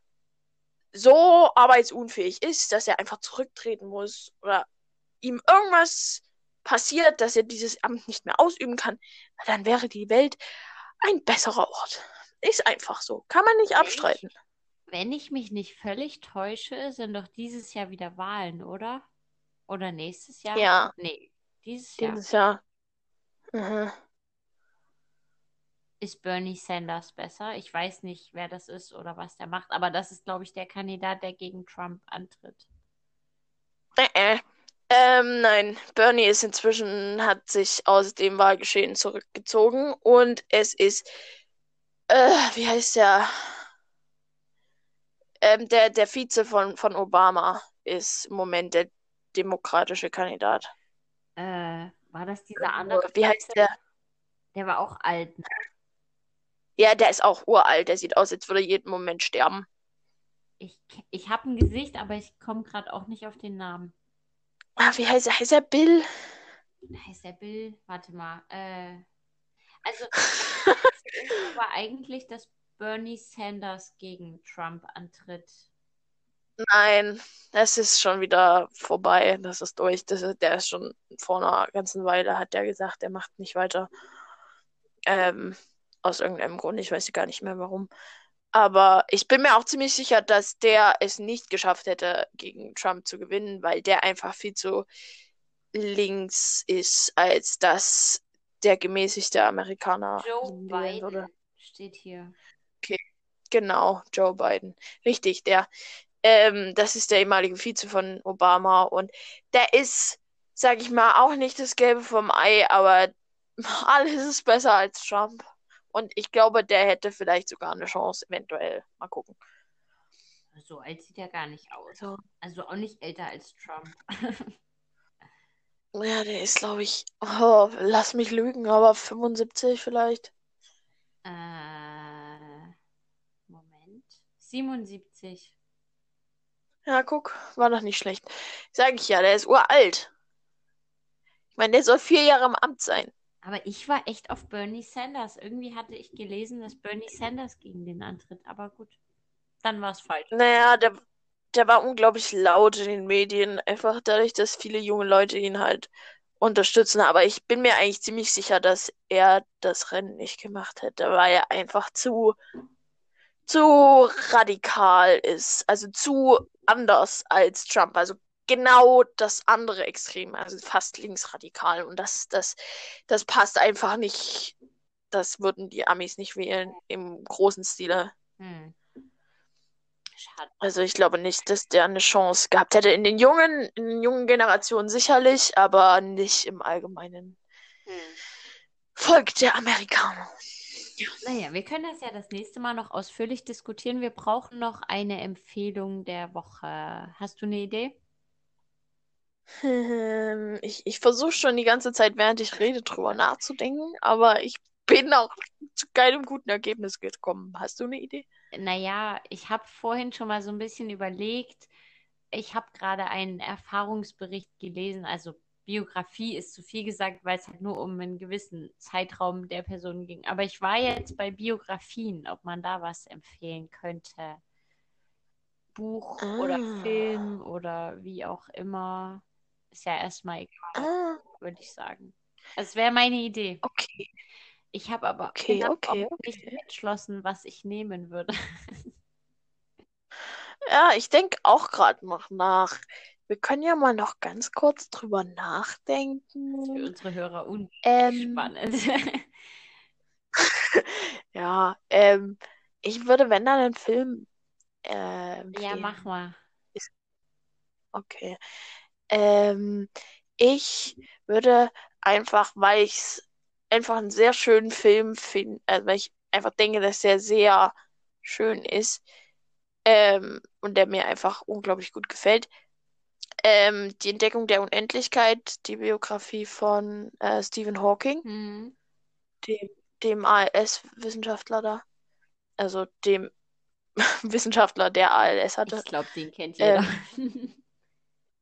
so arbeitsunfähig ist, dass er einfach zurücktreten muss oder ihm irgendwas passiert, dass er dieses Amt nicht mehr ausüben kann, dann wäre die Welt ein besserer Ort. Ist einfach so. Kann man nicht abstreiten. Wenn ich mich nicht völlig täusche, sind doch dieses Jahr wieder Wahlen, oder? Oder nächstes Jahr? Ja. Nee, dieses Jahr. Dieses Jahr. Mhm. Ist Bernie Sanders besser? Ich weiß nicht, wer das ist oder was der macht, aber das ist, glaube ich, der Kandidat, der gegen Trump antritt. Äh, äh. Ähm, nein, Bernie ist inzwischen, hat sich aus dem Wahlgeschehen zurückgezogen und es ist, äh, wie heißt der? Ähm, der, der Vize von, von Obama ist im Moment der demokratische Kandidat. Äh, war das dieser andere? Wie heißt der? Der war auch alt, ne? Ja, der ist auch uralt. Der sieht aus, als würde er jeden Moment sterben. Ich, ich habe ein Gesicht, aber ich komme gerade auch nicht auf den Namen. Ah, wie heißt er? Heißt er Bill? Heißt er Bill? Warte mal. Äh, also, [laughs] aber eigentlich, dass Bernie Sanders gegen Trump antritt. Nein, das ist schon wieder vorbei. Das ist durch. Das ist, der ist schon vor einer ganzen Weile, hat der gesagt, der macht nicht weiter. Ähm, aus irgendeinem Grund. Ich weiß gar nicht mehr warum. Aber ich bin mir auch ziemlich sicher, dass der es nicht geschafft hätte, gegen Trump zu gewinnen, weil der einfach viel zu links ist, als dass der gemäßigte Amerikaner. Joe Biden würde. steht hier. Okay, genau, Joe Biden. Richtig, der. Ähm, das ist der ehemalige Vize von Obama und der ist, sag ich mal, auch nicht das Gelbe vom Ei, aber [laughs] alles ist besser als Trump. Und ich glaube, der hätte vielleicht sogar eine Chance, eventuell. Mal gucken. So alt sieht er gar nicht aus. So. Also auch nicht älter als Trump. [laughs] Ja, der ist, glaube ich, oh, lass mich lügen, aber 75 vielleicht. Äh, Moment. 77. Ja, guck, war doch nicht schlecht. Sag ich ja, der ist uralt. Ich meine, der soll vier Jahre im Amt sein. Aber ich war echt auf Bernie Sanders. Irgendwie hatte ich gelesen, dass Bernie Sanders gegen den antritt. Aber gut, dann war es falsch. Naja, der, der war unglaublich laut in den Medien, einfach dadurch, dass viele junge Leute ihn halt unterstützen. Aber ich bin mir eigentlich ziemlich sicher, dass er das Rennen nicht gemacht hätte, weil er einfach zu, zu radikal ist. Also zu anders als Trump. Also genau das andere Extrem, also fast linksradikal. Und das, das, das passt einfach nicht. Das würden die Amis nicht wählen im großen Stile. Hm. Also ich glaube nicht, dass der eine Chance gehabt hätte. In den jungen, in den jungen Generationen sicherlich, aber nicht im allgemeinen Hm. Volk der Amerikaner. Naja, wir können das ja das nächste Mal noch ausführlich diskutieren. Wir brauchen noch eine Empfehlung der Woche. Hast du eine Idee? Ähm, Ich, ich versuche schon die ganze Zeit, während ich rede, drüber nachzudenken, aber ich bin auch zu keinem guten Ergebnis gekommen. Hast du eine Idee? Naja, ich habe vorhin schon mal so ein bisschen überlegt. Ich habe gerade einen Erfahrungsbericht gelesen, also Biografie ist zu viel gesagt, weil es halt nur um einen gewissen Zeitraum der Person ging. Aber ich war jetzt bei Biografien, ob man da was empfehlen könnte. Buch oder Ah. Film oder wie auch immer. Ist ja erstmal egal, Ah, würde ich sagen. Das wäre meine Idee. okay, Ich habe aber okay, knapp okay, auch nicht okay. entschlossen, was ich nehmen würde. [laughs] Ja, ich denke auch gerade noch nach. Wir können ja mal noch ganz kurz drüber Für nachdenken. unsere Hörer Ähm, unspannend. [laughs] ja, ähm, ich würde, wenn dann einen Film äh, Ja, mach mal. Okay. Ähm, ich würde einfach, weil ich es einfach einen sehr schönen Film finde, also weil ich einfach denke, dass der sehr schön ist, ähm, und der mir einfach unglaublich gut gefällt. Ähm, Die Entdeckung der Unendlichkeit, die Biografie von äh, Stephen Hawking, Hm. dem, dem ALS-Wissenschaftler da, also dem [laughs] Wissenschaftler, der ALS hatte. Ich glaube, den kennt jeder. Ähm, [laughs]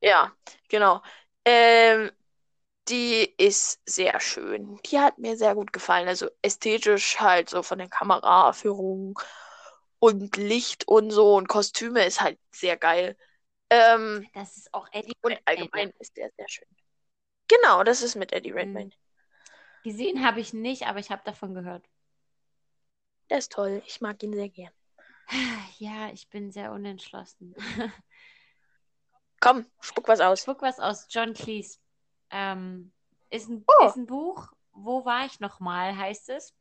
Ja, genau. Ähm, die ist sehr schön. Die hat mir sehr gut gefallen. Also ästhetisch halt so von der Kameraführung und Licht und so und Kostüme ist halt sehr geil. Ähm, Das ist auch Eddie und Redmayne, allgemein ne? ist der sehr schön. Genau, das ist mit Eddie Redmayne. Hm. Gesehen habe ich nicht, aber ich habe davon gehört. Der ist toll. Ich mag ihn sehr gern. Ja, ich bin sehr unentschlossen. [laughs] Komm, spuck was aus. Spuck was aus John Cleese. Ähm, ist ein, Oh. ist ein Buch. Wo war ich nochmal, heißt es.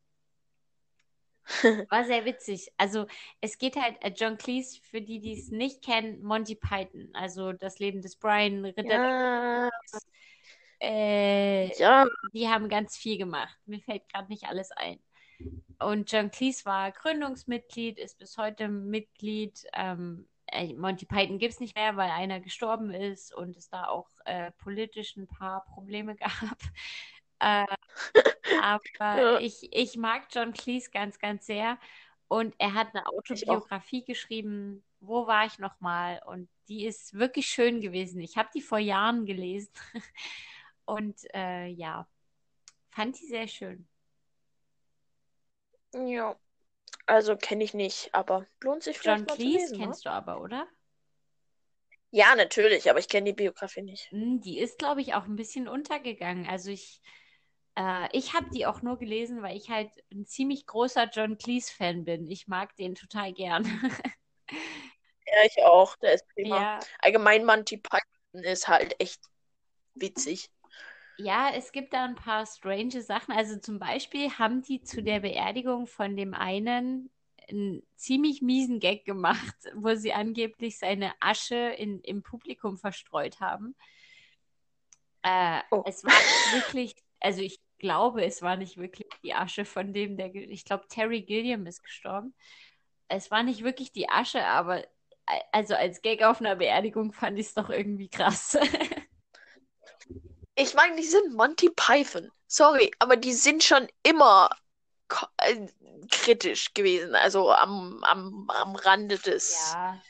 [laughs] War sehr witzig. Also es geht halt, äh, John Cleese, für die, die es nicht kennen, Monty Python. Also das Leben des Brian, Ritter Ja. Äh, ja. die haben ganz viel gemacht. Mir fällt gerade nicht alles ein. Und John Cleese war Gründungsmitglied, ist bis heute Mitglied. Ähm, äh, Monty Python gibt es nicht mehr, weil einer gestorben ist und es da auch äh, politisch ein paar Probleme [laughs] gab. Äh, aber [laughs] Ja. ich, ich mag John Cleese ganz, ganz sehr. Und er hat eine. Autobiografie geschrieben, Wo war ich nochmal? Und die ist wirklich schön gewesen. Ich habe die vor Jahren gelesen. [laughs] Und äh, ja, fand die sehr schön. Ja. Also kenne ich nicht, aber lohnt sich vielleicht John mal Cleese lesen, ne? kennst du aber, oder? Ja, natürlich, aber ich kenne die Biografie nicht. Hm, Die ist, glaube ich, auch ein bisschen untergegangen. Also ich, äh, ich habe die auch nur gelesen, weil ich halt ein ziemlich großer John Cleese-Fan bin. Ich mag den total gern. [laughs] Ja, ich auch. Der ist prima. Ja, Allgemein Monty Python ist halt echt witzig. Ja, es gibt da ein paar strange Sachen. Also zum Beispiel haben die zu der Beerdigung von dem einen einen ziemlich miesen Gag gemacht, [laughs] wo sie angeblich seine Asche in, im Publikum verstreut haben. Äh, Oh. es war nicht wirklich, also ich glaube, es war nicht wirklich die Asche von dem, der, ich glaube, Terry Gilliam ist gestorben. Es war nicht wirklich die Asche, aber also als Gag auf einer Beerdigung fand ich es doch irgendwie krass. [laughs] Ich meine, die sind Monty Python. Sorry, aber die sind schon immer äh, kritisch gewesen. Also am, am, am Rande des Ja,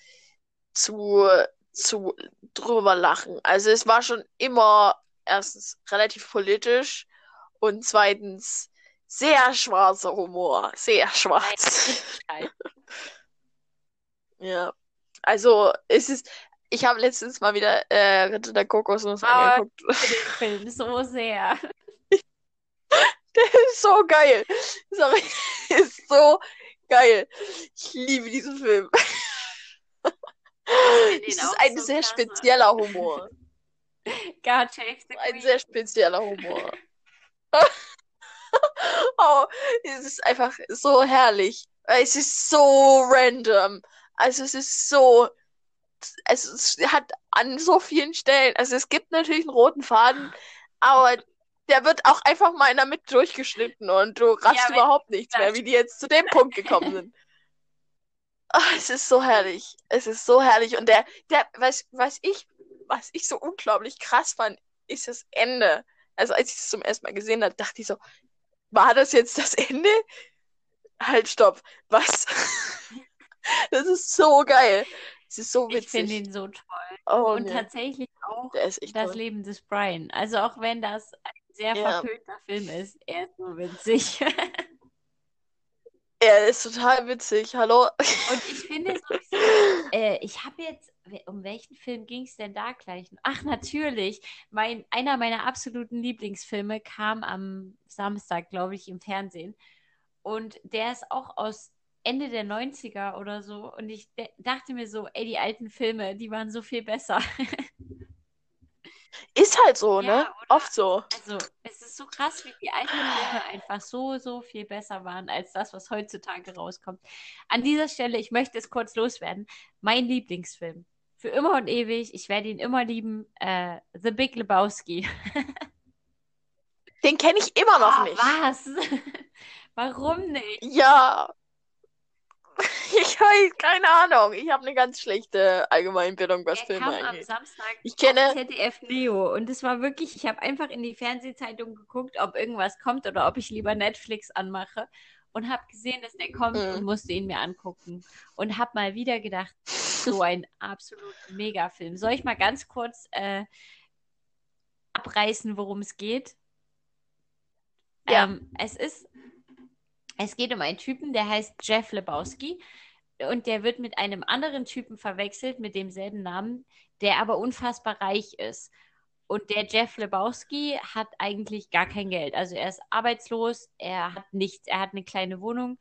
zu, zu drüber lachen. Also es war schon immer erstens relativ politisch und zweitens sehr schwarzer Humor. Sehr schwarz. [laughs] Ja. Also es ist. Ich habe letztens mal wieder äh, Ritter der Kokosnuss Aber angeguckt. ich liebe den Film so sehr. [laughs] Der ist so geil. Sorry, [laughs] ist so geil. Ich liebe diesen Film. Es ist ein so sehr klasse. spezieller Humor. God Save the Ein sehr spezieller Humor. [laughs] Oh, es ist einfach so herrlich. Es ist so random. Also es ist so, es hat an so vielen Stellen, also es gibt natürlich einen roten Faden, aber der wird auch einfach mal in der Mitte durchgeschnitten und du raffst Ja, überhaupt nichts mehr, wie die jetzt zu dem Punkt gekommen sind. [laughs] Ah, es ist so herrlich. Es ist so herrlich. Und der, der, was, was ich, was ich so unglaublich krass fand, ist das Ende. Also als ich es zum ersten Mal gesehen habe, dachte ich so, war das jetzt das Ende? Halt, stopp. Was? [laughs] Das ist so geil. Es ist so Ich finde witzig. ihn so toll. Oh, Und nee. tatsächlich auch das toll. Leben des Brian. Also auch wenn das ein sehr Ja. verpönter Film ist, er ist so witzig. [laughs] Er ist total witzig. Hallo? Und ich finde sowieso, [laughs] äh, ich habe jetzt, um welchen Film ging es denn da gleich? Ach, natürlich. Mein, einer meiner absoluten Lieblingsfilme kam am Samstag, glaube ich, im Fernsehen. Und der ist auch aus Ende der 90er oder so. Und ich dachte mir so, ey, die alten Filme, die waren so viel besser. [laughs] Ist halt so, Ja, ne? oder? Oft so. Also, es ist so krass, wie die alten Filme einfach so, so viel besser waren als das, was heutzutage rauskommt. An dieser Stelle, ich möchte es kurz loswerden. Mein Lieblingsfilm. Für immer und ewig, ich werde ihn immer lieben. Äh, The Big Lebowski. [laughs] Den kenne ich immer noch Ah, nicht. was? [laughs] Warum nicht? Ja. [laughs] Ich weiß, keine Ahnung. Ich habe eine ganz schlechte Allgemeinbildung, was Er Filme kam am angeht. Samstag Ich kenne- ZDF Neo und es war wirklich, ich habe einfach in die Fernsehzeitung geguckt, ob irgendwas kommt oder ob ich lieber Netflix anmache und habe gesehen, dass der kommt Mhm. und musste ihn mir angucken und habe mal wieder gedacht, so ein [laughs] absolut Megafilm. Soll ich mal ganz kurz äh, abreißen, worum es geht? Ja. Ähm, es ist, es geht um einen Typen, der heißt Jeff Lebowski und der wird mit einem anderen Typen verwechselt mit demselben Namen, der aber unfassbar reich ist. Und der Jeff Lebowski hat eigentlich gar kein Geld. Also er ist arbeitslos, er hat nichts, er hat eine kleine Wohnung.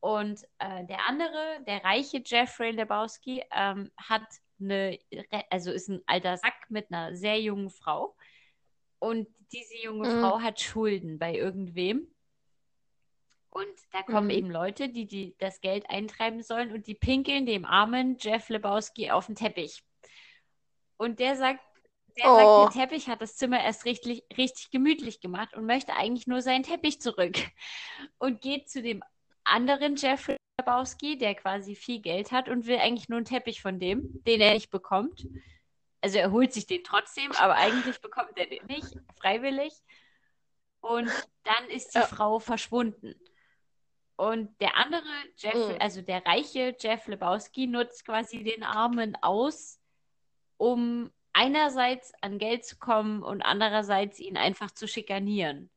Und äh, der andere, der reiche Jeffrey Lebowski, ähm, hat eine, also ist ein alter Sack mit einer sehr jungen Frau. Und diese junge Mhm. Frau hat Schulden bei irgendwem. Und da kommen Mhm. eben Leute, die, die das Geld eintreiben sollen und die pinkeln dem armen Jeff Lebowski auf den Teppich. Und der sagt, der Oh. sagt, der Teppich hat das Zimmer erst richtig, richtig gemütlich gemacht und möchte eigentlich nur seinen Teppich zurück. Und geht zu dem anderen Jeff Lebowski, der quasi viel Geld hat und will eigentlich nur einen Teppich von dem, den er nicht bekommt. Also er holt sich den trotzdem, aber eigentlich bekommt er den nicht, freiwillig. Und dann ist die Ja. Frau verschwunden. Und der andere Jeff, Mhm. also der reiche Jeff Lebowski, nutzt quasi den Armen aus, um einerseits an Geld zu kommen und andererseits ihn einfach zu schikanieren.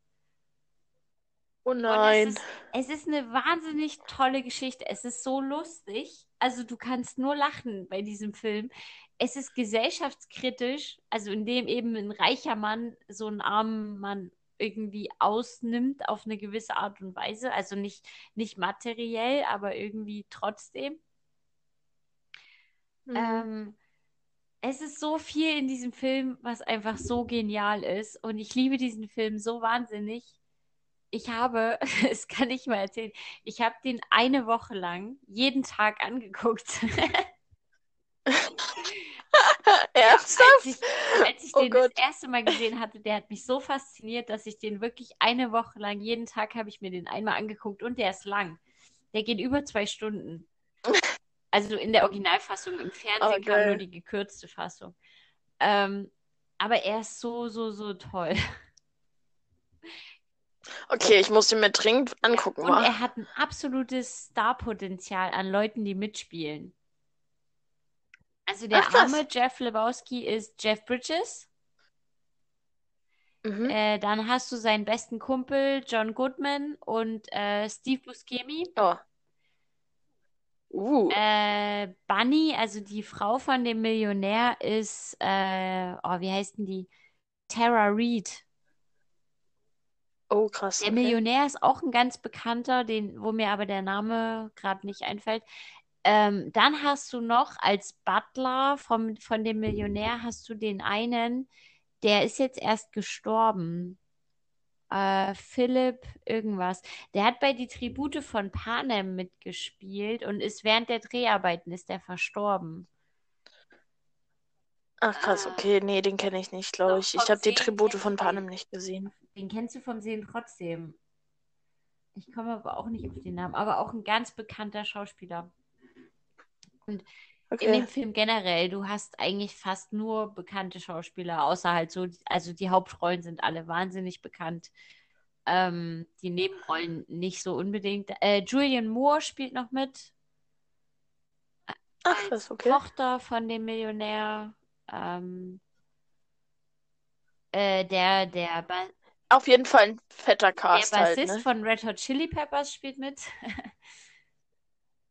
Oh Und nein. es ist, es ist eine wahnsinnig tolle Geschichte. Es ist so lustig. Also du kannst nur lachen bei diesem Film. Es ist gesellschaftskritisch, also indem eben ein reicher Mann so einen armen Mann irgendwie ausnimmt auf eine gewisse Art und Weise. Also nicht, nicht materiell, aber irgendwie trotzdem. Mhm. Ähm, es ist so viel in diesem Film, was einfach so genial ist. Und ich liebe diesen Film so wahnsinnig. Ich habe, [laughs] das kann ich mal erzählen, ich habe den eine Woche lang jeden Tag angeguckt. [laughs] [laughs] Ernsthaft? Als ich, als ich Oh den Gott. das erste Mal gesehen hatte, der hat mich so fasziniert, dass ich den wirklich eine Woche lang, jeden Tag habe ich mir den einmal angeguckt und der ist lang. Der geht über zwei Stunden. [laughs] Also in der Originalfassung. Im Fernsehen kam nur die gekürzte Fassung. Ähm, aber er ist so, so, so toll. Okay, ich muss ihn mir dringend angucken. Und er hat ein absolutes Starpotenzial an Leuten, die mitspielen. Also der Ach, arme Jeff Lebowski ist Jeff Bridges. Mhm. Äh, dann hast du seinen besten Kumpel John Goodman und äh, Steve Buscemi. Oh. Uh. Äh, Bunny, also die Frau von dem Millionär, ist, äh, oh, wie heißt denn die? Tara Reid. Oh, krass. Der okay. Millionär ist auch ein ganz bekannter, den, wo mir aber der Name gerade nicht einfällt. Ähm, dann hast du noch als Butler vom, von dem Millionär hast du den einen, der ist jetzt erst gestorben. Äh, Philipp irgendwas. Der hat bei die Tribute von Panem mitgespielt und ist während der Dreharbeiten ist der verstorben. Ach krass, ah. okay, nee, den kenne ich nicht, glaube ich. Ich habe die Tribute von Panem nicht gesehen. Den kennst du vom Sehen trotzdem. Ich komme aber auch nicht auf den Namen, aber auch ein ganz bekannter Schauspieler. Und okay. in dem Film generell, du hast eigentlich fast nur bekannte Schauspieler, außer halt so, also die Hauptrollen sind alle wahnsinnig bekannt. Ähm, die Nebenrollen nicht so unbedingt. Äh, Julian Moore spielt noch mit. Ach, das ist okay. Tochter von dem Millionär. Ähm, äh, der, der, auf jeden Fall ein fetter Cast. Der Bassist halt, ne? von Red Hot Chili Peppers spielt mit. [laughs]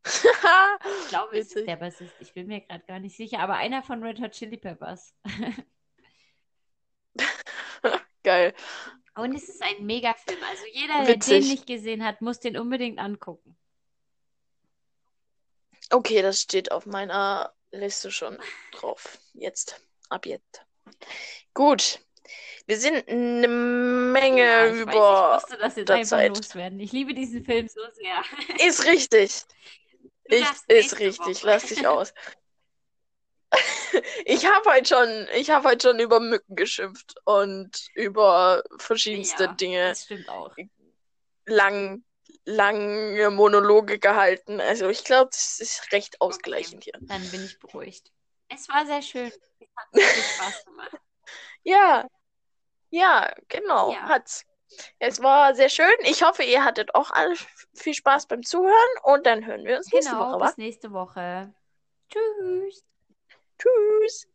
ich glaube, es ist der Bassist. Ich bin mir gerade gar nicht sicher, aber einer von Red Hot Chili Peppers. [laughs] Geil. Und es ist ein Megafilm. Also jeder, der den nicht gesehen hat, muss den unbedingt angucken. Okay, das steht auf meiner Liste schon drauf. Jetzt. Ab jetzt. Gut. Wir sind eine Menge ja, ich über. Weiß, ich musste das jetzt einfach Zeit. loswerden. Ich liebe diesen Film so sehr. Ist richtig. Ich, ist richtig. Woche. Lass dich aus. [laughs] ich habe heute schon, ich habe heute schon über Mücken geschimpft und über verschiedenste ja, Dinge. Das stimmt auch. Lang, lange Monologe gehalten. Also ich glaube, das ist recht ausgleichend okay. hier. Dann bin ich beruhigt. Es war sehr schön. Es hat [laughs] Spaß gemacht. ja, ja, genau, ja. hat's. Es war sehr schön. Ich hoffe, ihr hattet auch alle viel Spaß beim Zuhören und dann hören wir uns nächste genau, Woche. Bis nächste Woche. Tschüss. Tschüss.